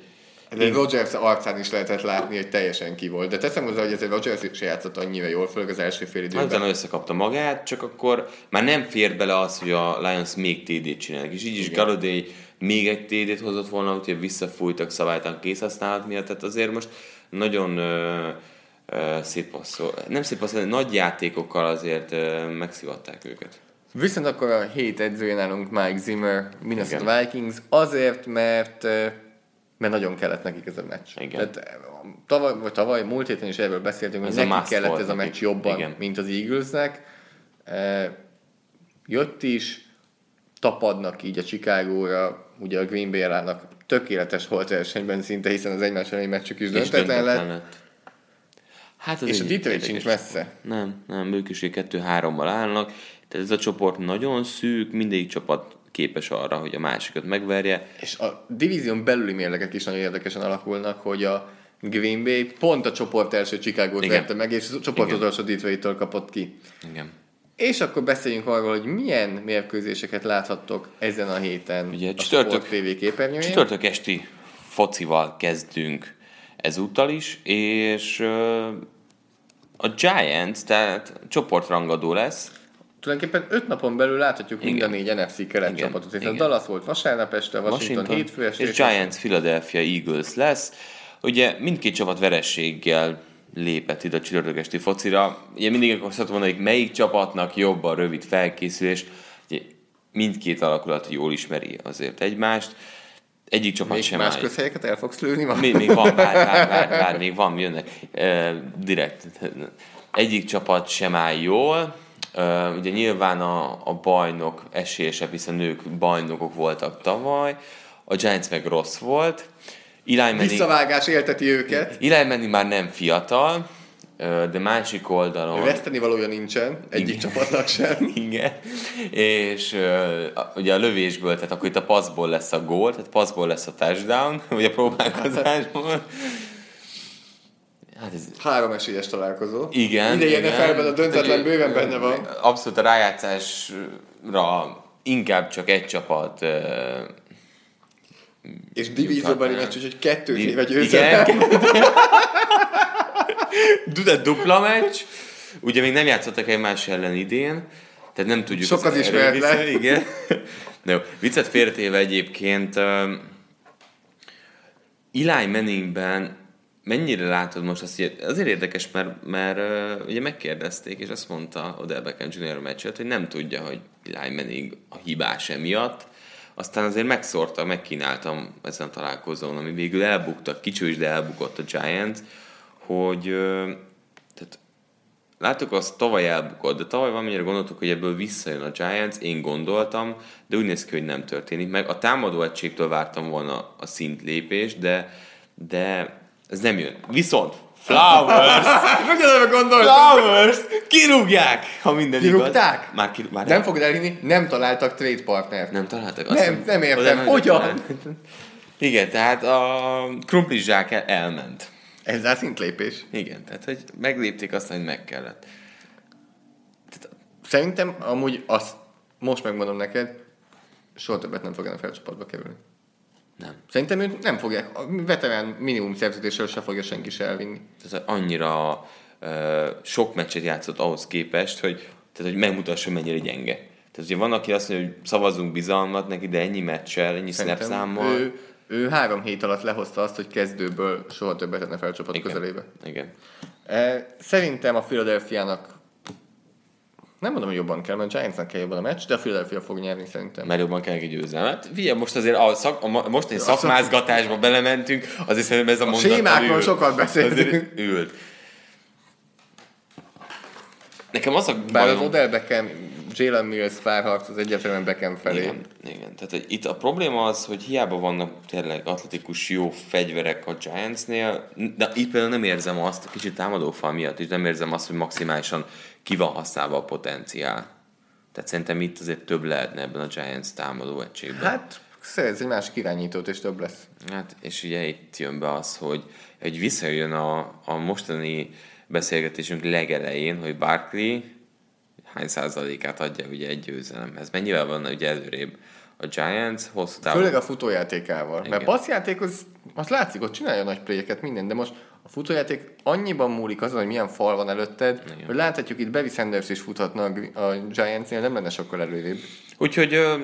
De Rodgers arcán is lehetett látni, hogy teljesen ki volt. De teszem hozzá, hogy ez Rodgers se játszott annyira jól, főleg az első fél időben. utána összekapta magát, csak akkor már nem fér bele az, hogy a Lions még TD-t csinálnak. És így is Galladay még egy TD-t hozott volna, úgyhogy visszafújtak szabálytalan készhasználat miatt. Tehát azért most nagyon ö, ö, szép passzol, nem szép passzol, nagy játékokkal azért ö, megszivatták őket. Viszont akkor a hét edzője nálunk Mike Zimmer, Minnesota Vikings, azért, mert mert nagyon kellett nekik ez a meccs. Igen. Tehát, eh, tavaly, vagy tavaly, múlt héten is erről beszéltünk, hogy Ez nekik kellett volt ez a nekik. meccs jobban, Igen. mint az Eaglesnek. Eh, Jött is, tapadnak így a Chicagóra, ugye a Green Bay ellának tökéletes volt versenyben szinte, hiszen az egymás elleni meccsük is döntetlen lett, lett. Hát az és a Detroit sincs messze. Nem, nem, ők is 2-3-mal állnak. Tehát ez a csoport nagyon szűk, mindegyik csapat képes arra, hogy a másikat megverje. És a divízión belüli mérlegek is nagyon érdekesen alakulnak, hogy a Green Bay pont a csoport első Chicago-t verte meg, és a csoport utolsó Detroit-től kapott ki. Igen. És akkor beszéljünk arról, hogy milyen mérkőzéseket láthattok ezen a héten Ugye a csütörtök- TV képernyőjén. Csütörtök esti focival kezdünk ezúttal is, és a Giants, tehát csoportrangadó lesz, Tulajdonképpen öt napon belül láthatjuk mind a Igen. négy NFC keret Igen. csapatot. Hiszen Igen. Dallas volt vasárnap este, Washington, Washington hétfő este, és Giants Philadelphia Eagles lesz. Ugye mindkét csapat verességgel lépett ide a csütörtök esti focira. Ugye mindig akkor szoktam mondani, hogy melyik csapatnak jobb a rövid felkészülés. Ugye mindkét alakulat jól ismeri azért egymást. Egyik csapat Még sem más közhelyeket el fogsz lőni ma? még, még van, vár, vár, vár, vár, még van, jönnek. E, direkt. Egyik csapat sem áll jól. E, ugye nyilván a, a bajnok esélyesebb, hiszen ők bajnokok voltak tavaly. A Giants meg rossz volt. Eli Visszavágás élteti őket. Eli Manning már nem fiatal, de másik oldalon... Veszteni valója nincsen, egyik Igen. csapatnak sem. Igen. És ugye a lövésből, tehát akkor itt a passzból lesz a gól, tehát passzból lesz a touchdown, vagy a próbálkozásból. Hát ez Három esélyes találkozó. igen. Idei igen. NFL-ben a döntetlen bőven benne van. Abszolút a rájátszásra inkább csak egy csapat És divízióbeli meccs, úgyhogy kettőt Di- éve Igen. győzelem. De dupla meccs. Ugye még nem játszottak egymás ellen idén, tehát nem tudjuk. Sok az ismeretlen. Igen. Na jó, viccet félretéve egyébként um, Eli Manningben mennyire látod most azt, hogy azért érdekes, mert, mert uh, ugye megkérdezték, és azt mondta Odell Beckham Jr. meccset, hogy nem tudja, hogy Eli Manning a hibás emiatt. Aztán azért megszórta, megkínáltam ezen a találkozón, ami végül elbuktak, kicsi is, de elbukott a Giants, hogy tehát Láttuk, azt tavaly elbukott, de tavaly valamennyire gondoltuk, hogy ebből visszajön a Giants, én gondoltam, de úgy néz ki, hogy nem történik meg. A támadó egységtől vártam volna a szintlépést, de, de ez nem jön. Viszont Flowers, Ugyanarra gondoltam. Flowers kirúgják, ha minden Kirúgták? igaz. Már, ki, már Nem fogod elhinni, nem találtak trade partnert. nem találtak. Nem, nem értem. nem Hogyan? Igen, tehát a krumplis zsák el- elment. Ezzel szintlépés. Igen, tehát hogy meglépték azt, hogy meg kellett. Szerintem amúgy azt most megmondom neked, soha többet nem fog a felcsapatba kerülni. Nem. Szerintem őt nem fogják, a veterán minimum szerződéssel se fogja senki se elvinni. tehát annyira uh, sok meccset játszott ahhoz képest, hogy, tehát, hogy megmutassa, hogy mennyire gyenge. Tehát ugye van, aki azt mondja, hogy szavazunk bizalmat neki, de ennyi meccsel, ennyi snap Szerintem számmal. ő, ő három hét alatt lehozta azt, hogy kezdőből soha többet lenne felcsapat Igen. közelébe. Igen. E, Szerintem a Philadelphiának nem mondom, hogy jobban kell, mert a Giantsnak kell jobban a meccs, de a Philadelphia fog nyerni szerintem. Mert jobban kell neki győzelmet. Figyelj, most azért a, szak, a mostani szak- szakmázgatásba belementünk, azért szerintem ez a, A mondat sémákról ült. sokat beszéltünk. Ült. Nekem az a Bár az bajom... Odell Beckham, Jalen Mills párharc az egyértelműen Beckham felé. Igen, igen. Tehát hogy itt a probléma az, hogy hiába vannak tényleg atletikus jó fegyverek a Giantsnél, de itt például nem érzem azt, kicsit támadófal miatt is nem érzem azt, hogy maximálisan ki van használva a potenciál. Tehát szerintem itt azért több lehetne ebben a Giants támadó egységben. Hát, szerez egy másik irányítót, és több lesz. Hát, és ugye itt jön be az, hogy, hogy visszajön a, a mostani beszélgetésünk legelején, hogy Barkley hány százalékát adja ugye egy győzelemhez. Mennyivel van ugye előrébb a Giants hosszú távon? Főleg a futójátékával. Igen. Mert passzjáték az, az látszik, ott csinálja nagy pléjeket, minden, de most a futójáték annyiban múlik azon, hogy milyen fal van előtted, Igen. hogy láthatjuk itt Bevi Sanders is futhatna a, Giantsnél, nem lenne sokkal előrébb. Úgyhogy ö,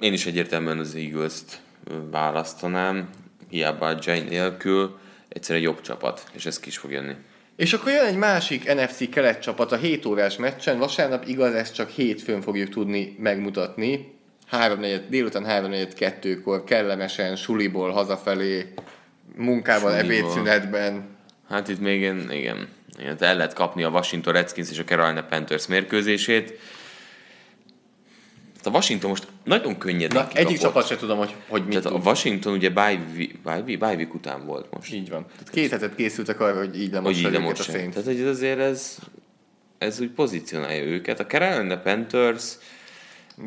én is egyértelműen az Eagles-t választanám, hiába a Jay nélkül, egyszerűen jobb csapat, és ez ki is fog jönni. És akkor jön egy másik NFC kelet csapat a 7 órás meccsen, vasárnap igaz, ezt csak hétfőn fogjuk tudni megmutatni. 3 délután 3-4-2-kor kellemesen suliból hazafelé, munkával, Suliból. ebédszünetben. Hát itt még én, igen, igen el lehet kapni a Washington Redskins és a Carolina Panthers mérkőzését. Hát a Washington most nagyon könnyedén Na, egyik csapat se tudom, hogy, hogy mit Tehát a tud. Washington ugye bye, week- után volt most. Így van. Tehát két hetet készültek arra, hogy így hogy lemossa így őket a Saints. Tehát hogy azért ez, ez úgy pozícionálja őket. A Carolina Panthers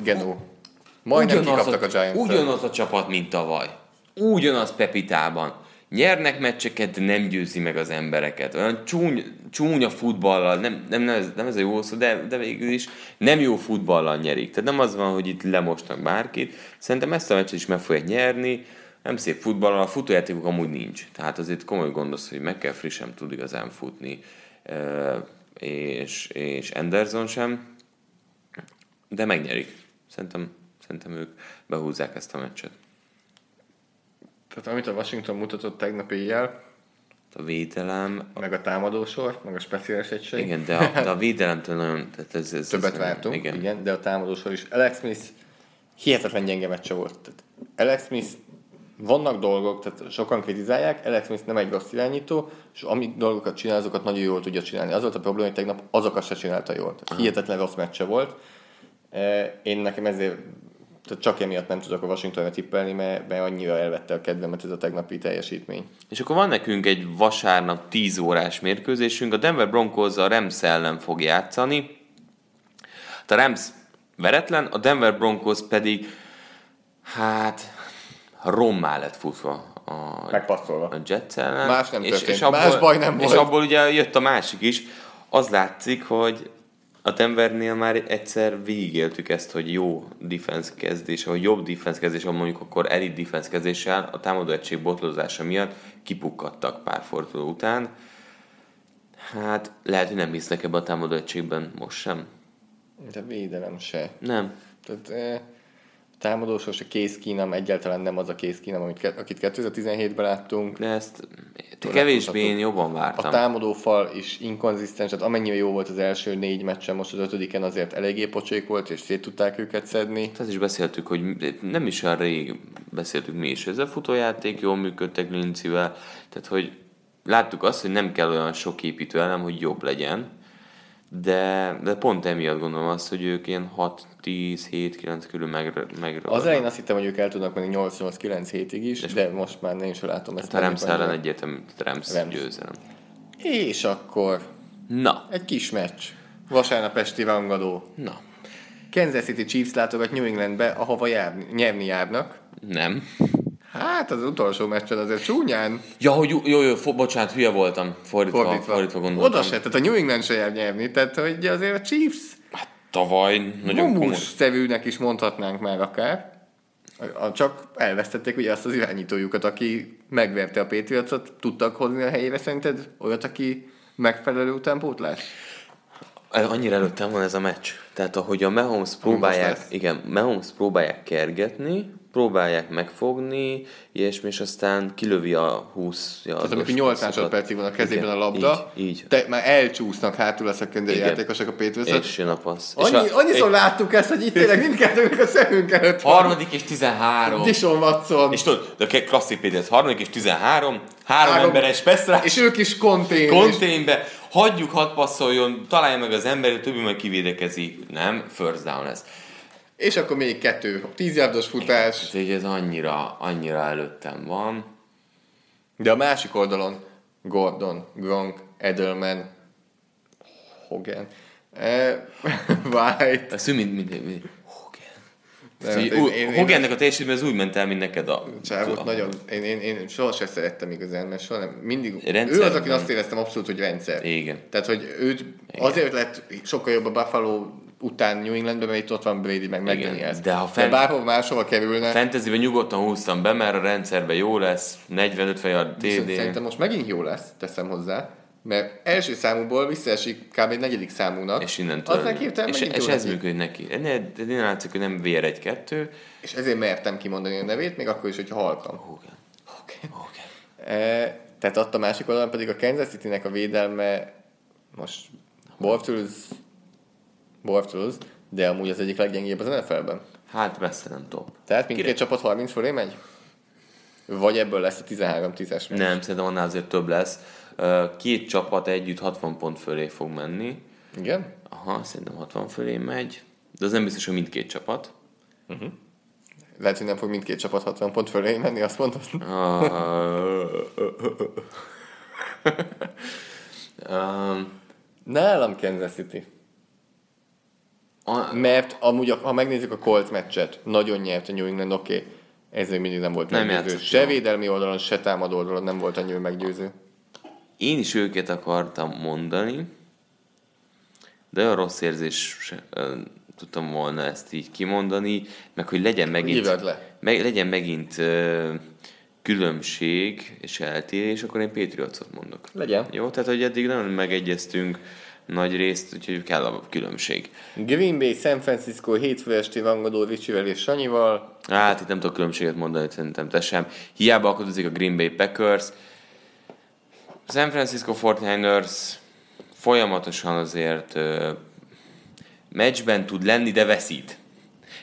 Genó. Majdnem kikaptak a giants Ugyanaz a csapat, mint tavaly. Ugyanaz Pepitában. Nyernek meccseket, de nem győzi meg az embereket. Olyan csúny, csúnya futballal, nem, nem, nem, ez, nem ez a jó szó, de, de végül is nem jó futballal nyerik. Tehát nem az van, hogy itt lemostak bárkit. Szerintem ezt a meccset is meg fogják nyerni. Nem szép futballal, a futójátékuk amúgy nincs. Tehát azért komoly gond az, hogy meg kell frissen tud igazán futni. És, és Anderson sem. De megnyerik. Szerintem, szerintem ők behúzzák ezt a meccset. Tehát amit a Washington mutatott tegnap éjjel, a védelem, Meg a támadósor, meg a speciális egység. igen, de a, de a védelemtől nagyon, tehát ez, ez, Többet ez, vártunk, igen. Igen. de a támadósor is. Alex Smith hihetetlen gyenge meccse volt. Tehát Alex Smith vannak dolgok, tehát sokan kritizálják, Alex Smith nem egy rossz irányító, és ami dolgokat csinál, azokat nagyon jól tudja csinálni. Az volt a probléma, hogy tegnap azokat se csinálta jól. Tehát hihetetlen rossz meccse volt. Eh, Én nekem ezért tehát csak emiatt nem tudok a Washingtonra tippelni, mert, mert annyira elvette a kedvemet ez a tegnapi teljesítmény. És akkor van nekünk egy vasárnap 10 órás mérkőzésünk, a Denver Broncos a Rams ellen fog játszani. Hát A Rams veretlen, a Denver Broncos pedig, hát, rommá lett futva a, Megpasszolva. a Jets ellen. Más nem és, történt. és abból, Más baj nem És volt. abból ugye jött a másik is. Az látszik, hogy a Denvernél már egyszer végigéltük ezt, hogy jó defense kezdés, vagy jobb defense kezdés, ahol mondjuk akkor elit defense kezdéssel a támadó egység botlozása miatt kipukkadtak pár forduló után. Hát lehet, hogy nem hisznek ebbe a támadó egységben most sem. De védelem se. Nem. Tehát eh, támadósor se Case Keenum egyáltalán nem az a Case Keenum, amit, akit 2017-ben láttunk. De ezt kevésbé én jobban A vártam. támadófal is inkonzisztens, tehát amennyire jó volt az első négy meccsen, most az ötödiken azért eléggé pocsék volt, és szét tudták őket szedni. Azt is beszéltük, hogy nem is olyan rég beszéltük mi is, ez a futójáték jól működtek Lincivel, tehát hogy láttuk azt, hogy nem kell olyan sok építő elem, hogy jobb legyen, de, de pont emiatt gondolom azt, hogy ők ilyen 6-10-7-9 körül meg, meg Az elején azt hittem, hogy ők el tudnak menni 8-8-9 hétig is, de most már én sem látom ezt. a Rams ellen egyértelmű Rams, Rams. győzelem. És akkor Na, egy kis meccs. Vasárnap esti rangadó. na, Kansas City Chiefs látogat New Englandbe, ahova járni, nyerni járnak. nem. Hát az utolsó meccsen azért csúnyán Ja, hogy jó, jó, jó fo- bocsánat, hülye voltam, fordítva, fordítva, fordítva. gondoltam. Oda se, tehát a New England se jár nyerni, tehát hogy azért a Chiefs Tavaly nagyon komoly. szevűnek is mondhatnánk már akár. Csak elvesztették ugye azt az irányítójukat, aki megverte a Patriotsot, tudtak hozni a helyére szerinted olyat, aki megfelelő utánpótlás? Annyira előttem van ez a meccs. Tehát ahogy a Mahomes próbálják, igen, Mahomes próbálják kergetni, próbálják megfogni, ilyesmi, és aztán kilövi a 20 Tehát amikor 8 másodpercig van a kezében a labda, Így, így. Te, már elcsúsznak hátul a szekendői Igen. játékosok a Patriotsot. És jön a passz. és Annyi, a, annyiszor láttuk ezt, hogy itt tényleg mindkettőnek a szemünk előtt van. harmadik és 13. Dishon Watson. És tudod, de klasszik például, harmadik és 13, három, Három- emberes peszrás, És ők is kontény. konténbe, hagyjuk, hadd passzoljon, találja meg az ember, a többi majd kivédekezik. Nem, first down lesz. És akkor még kettő. Tíz yardos futás. Tehát így ez annyira, annyira előttem van. De a másik oldalon Gordon, Gronk, Edelman, Hogan, eh, White. Ez mind, mind, mind. Nem, én- úgy- én- én- Hogannek a teljesítmény az úgy ment el, mint neked a... Csávot a- nagyon, én, én, én sohasem szerettem igazán, mert soha nem, mindig, Rendszer, ő az, akin azt éreztem abszolút, hogy rendszer. Igen. Tehát, hogy őt azért lett sokkal jobb a Buffalo után New Englandben, mert itt ott van Brady meg McDaniels. de ha de fent- bárhol máshova kerülne, Fantasyben nyugodtan húztam be, mert a rendszerben jó lesz, 40-50 yard TD. szerintem most megint jó lesz, teszem hozzá, mert első számúból visszaesik kb. egy negyedik számúnak. És innentől. Aztán hirtelen és, és ez működik neki. Ne, de nem látszik, hogy nem VR1-2. És ezért mertem kimondani a nevét, még akkor is, hogyha halkam. Hogan. Okay. Hogan. E, tehát ott a másik oldalon pedig a Kansas City-nek a védelme most Bortles, Bortles, de amúgy az egyik leggyengébb az NFL-ben. Hát messze nem top. Tehát mindkét csapat 30 fölé megy? Vagy ebből lesz a 13-10-es meccs? Nem, szerintem annál azért több lesz. Két csapat együtt 60 pont fölé fog menni. Igen? Aha, szerintem 60 fölé megy. De az nem biztos, hogy mindkét csapat. Lehet, hogy nem fog mindkét csapat 60 pont fölé menni, azt mondod? Um, Nálam Kansas City. A, Mert amúgy, ha megnézzük a Colts meccset, nagyon nyert a New England, oké, okay, ez még mindig nem volt Nem meggyőző. Se jól. védelmi oldalon, se támadó oldalon nem volt annyira meggyőző. én is őket akartam mondani, de olyan rossz érzés tudtam volna ezt így kimondani, meg hogy legyen megint, le. meg, legyen megint ö, különbség és eltérés, akkor én Patriotsot mondok. Legyen. Jó, tehát hogy eddig nagyon megegyeztünk nagy részt, úgyhogy kell a különbség. Green Bay, San Francisco, hétfő esti rangadó Ricsivel és Sanyival. Hát itt nem tudok különbséget mondani, szerintem te sem. Hiába akadozik a Green Bay Packers. San Francisco 49ers folyamatosan azért ö, meccsben tud lenni, de veszít.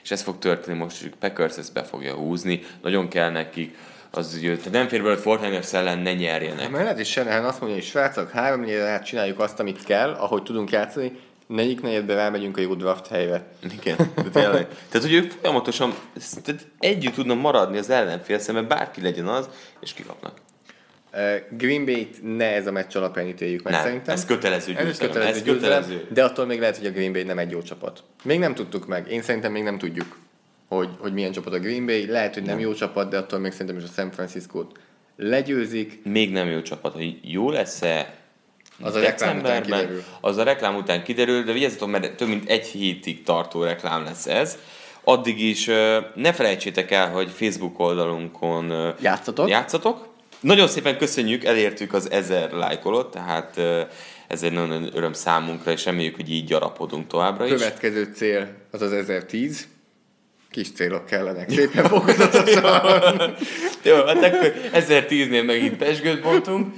És ez fog történni most, hogy Packers ezt be fogja húzni, nagyon kell nekik, az tehát nem fér bele, hogy Fortiners ellen ne nyerjenek. Mert lehet is Shanahan azt mondja, hogy srácok, három negyed át csináljuk azt, amit kell, ahogy tudunk játszani, negyedik negyedben rámegyünk a jó draft helyre. Igen, de tényleg. Tehát, hogy ők folyamatosan tehát együtt tudnak maradni az ellenfél szemben, bárki legyen az, és kikapnak. Green Bay-t ne ez a meccs alapján ítéljük meg Nem, szerintem. ez kötelező Ez kötelező, ez győzelem, kötelező. de attól még lehet, hogy a Green Bay nem egy jó csapat. Még nem tudtuk meg. Én szerintem még nem tudjuk, hogy, hogy milyen csapat a Green Bay. Lehet, hogy nem, jó csapat, de attól még szerintem is a San Francisco-t legyőzik. Még nem jó csapat, hogy jó lesz-e Az a reklám után kiderül. Az a reklám után kiderül, de vigyázzatok, mert több mint egy hétig tartó reklám lesz ez. Addig is ne felejtsétek el, hogy Facebook oldalunkon Játszatok. játszatok. Nagyon szépen köszönjük, elértük az ezer lájkolot, tehát ez egy nagyon nagy öröm számunkra, és reméljük, hogy így gyarapodunk továbbra is. Következő cél az az 1010. Kis célok kellenek. Szépen fokozatosan. Jó, hát akkor 1010-nél megint pesgőt bontunk.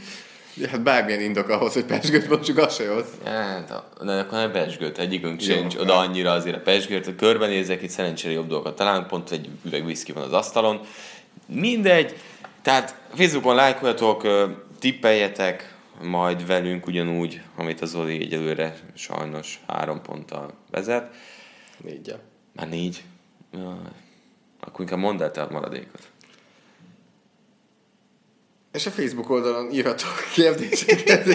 hát bármilyen indok ahhoz, hogy pesgőt bontsuk, az se jó. Hát, de akkor nem pesgőt, egyikünk Jó, sincs oda annyira azért a pesgőt, körbenézek, itt szerencsére jobb dolgokat találunk, pont egy üveg whisky van az asztalon. Mindegy, tehát Facebookon lájkoljatok, tippeljetek majd velünk ugyanúgy, amit az Oli egyelőre sajnos három ponttal vezet. Négyel. Már négy. Jaj. Akkor inkább mondd el te a maradékot. És a Facebook oldalon írhatok kérdéseket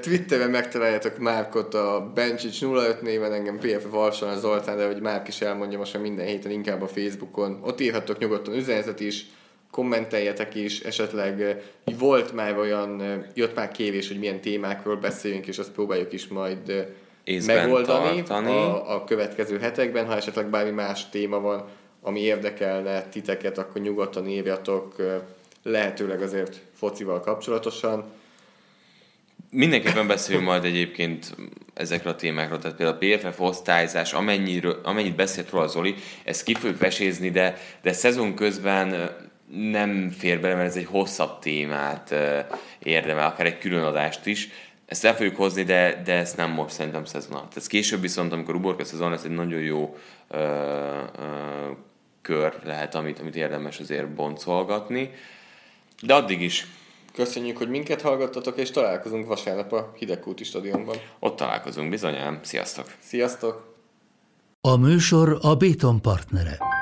Twitteren megtaláljátok Márkot a Bencsics 05 néven, engem PF Valson a Zoltán, de hogy Márk is elmondja most minden héten inkább a Facebookon. Ott írhatok nyugodtan üzenetet is, kommenteljetek is, esetleg volt már olyan, jött már kérés, hogy milyen témákról beszéljünk, és azt próbáljuk is majd Észben megoldani tartani. a, a következő hetekben. Ha esetleg bármi más téma van, ami érdekelne titeket, akkor nyugodtan írjatok, eh, lehetőleg azért focival kapcsolatosan. Mindenképpen beszélünk majd egyébként ezekről a témákról, tehát például a PFF osztályzás, amennyiről, amennyit beszélt róla Zoli, ezt ki fogjuk vesézni, de, de szezon közben nem fér bele, mert ez egy hosszabb témát érdemel, akár egy külön adást is. Ezt el fogjuk hozni, de, de ezt nem most szerintem szezon alatt. Ez később viszont, amikor uborka szezon lesz, egy nagyon jó ö, ö, kör lehet, amit, amit érdemes azért boncolgatni. De addig is Köszönjük, hogy minket hallgattatok, és találkozunk vasárnap a Hidegkúti stadionban. ott találkozunk bizonyán. Sziasztok! Sziasztok! A műsor a Béton partnere.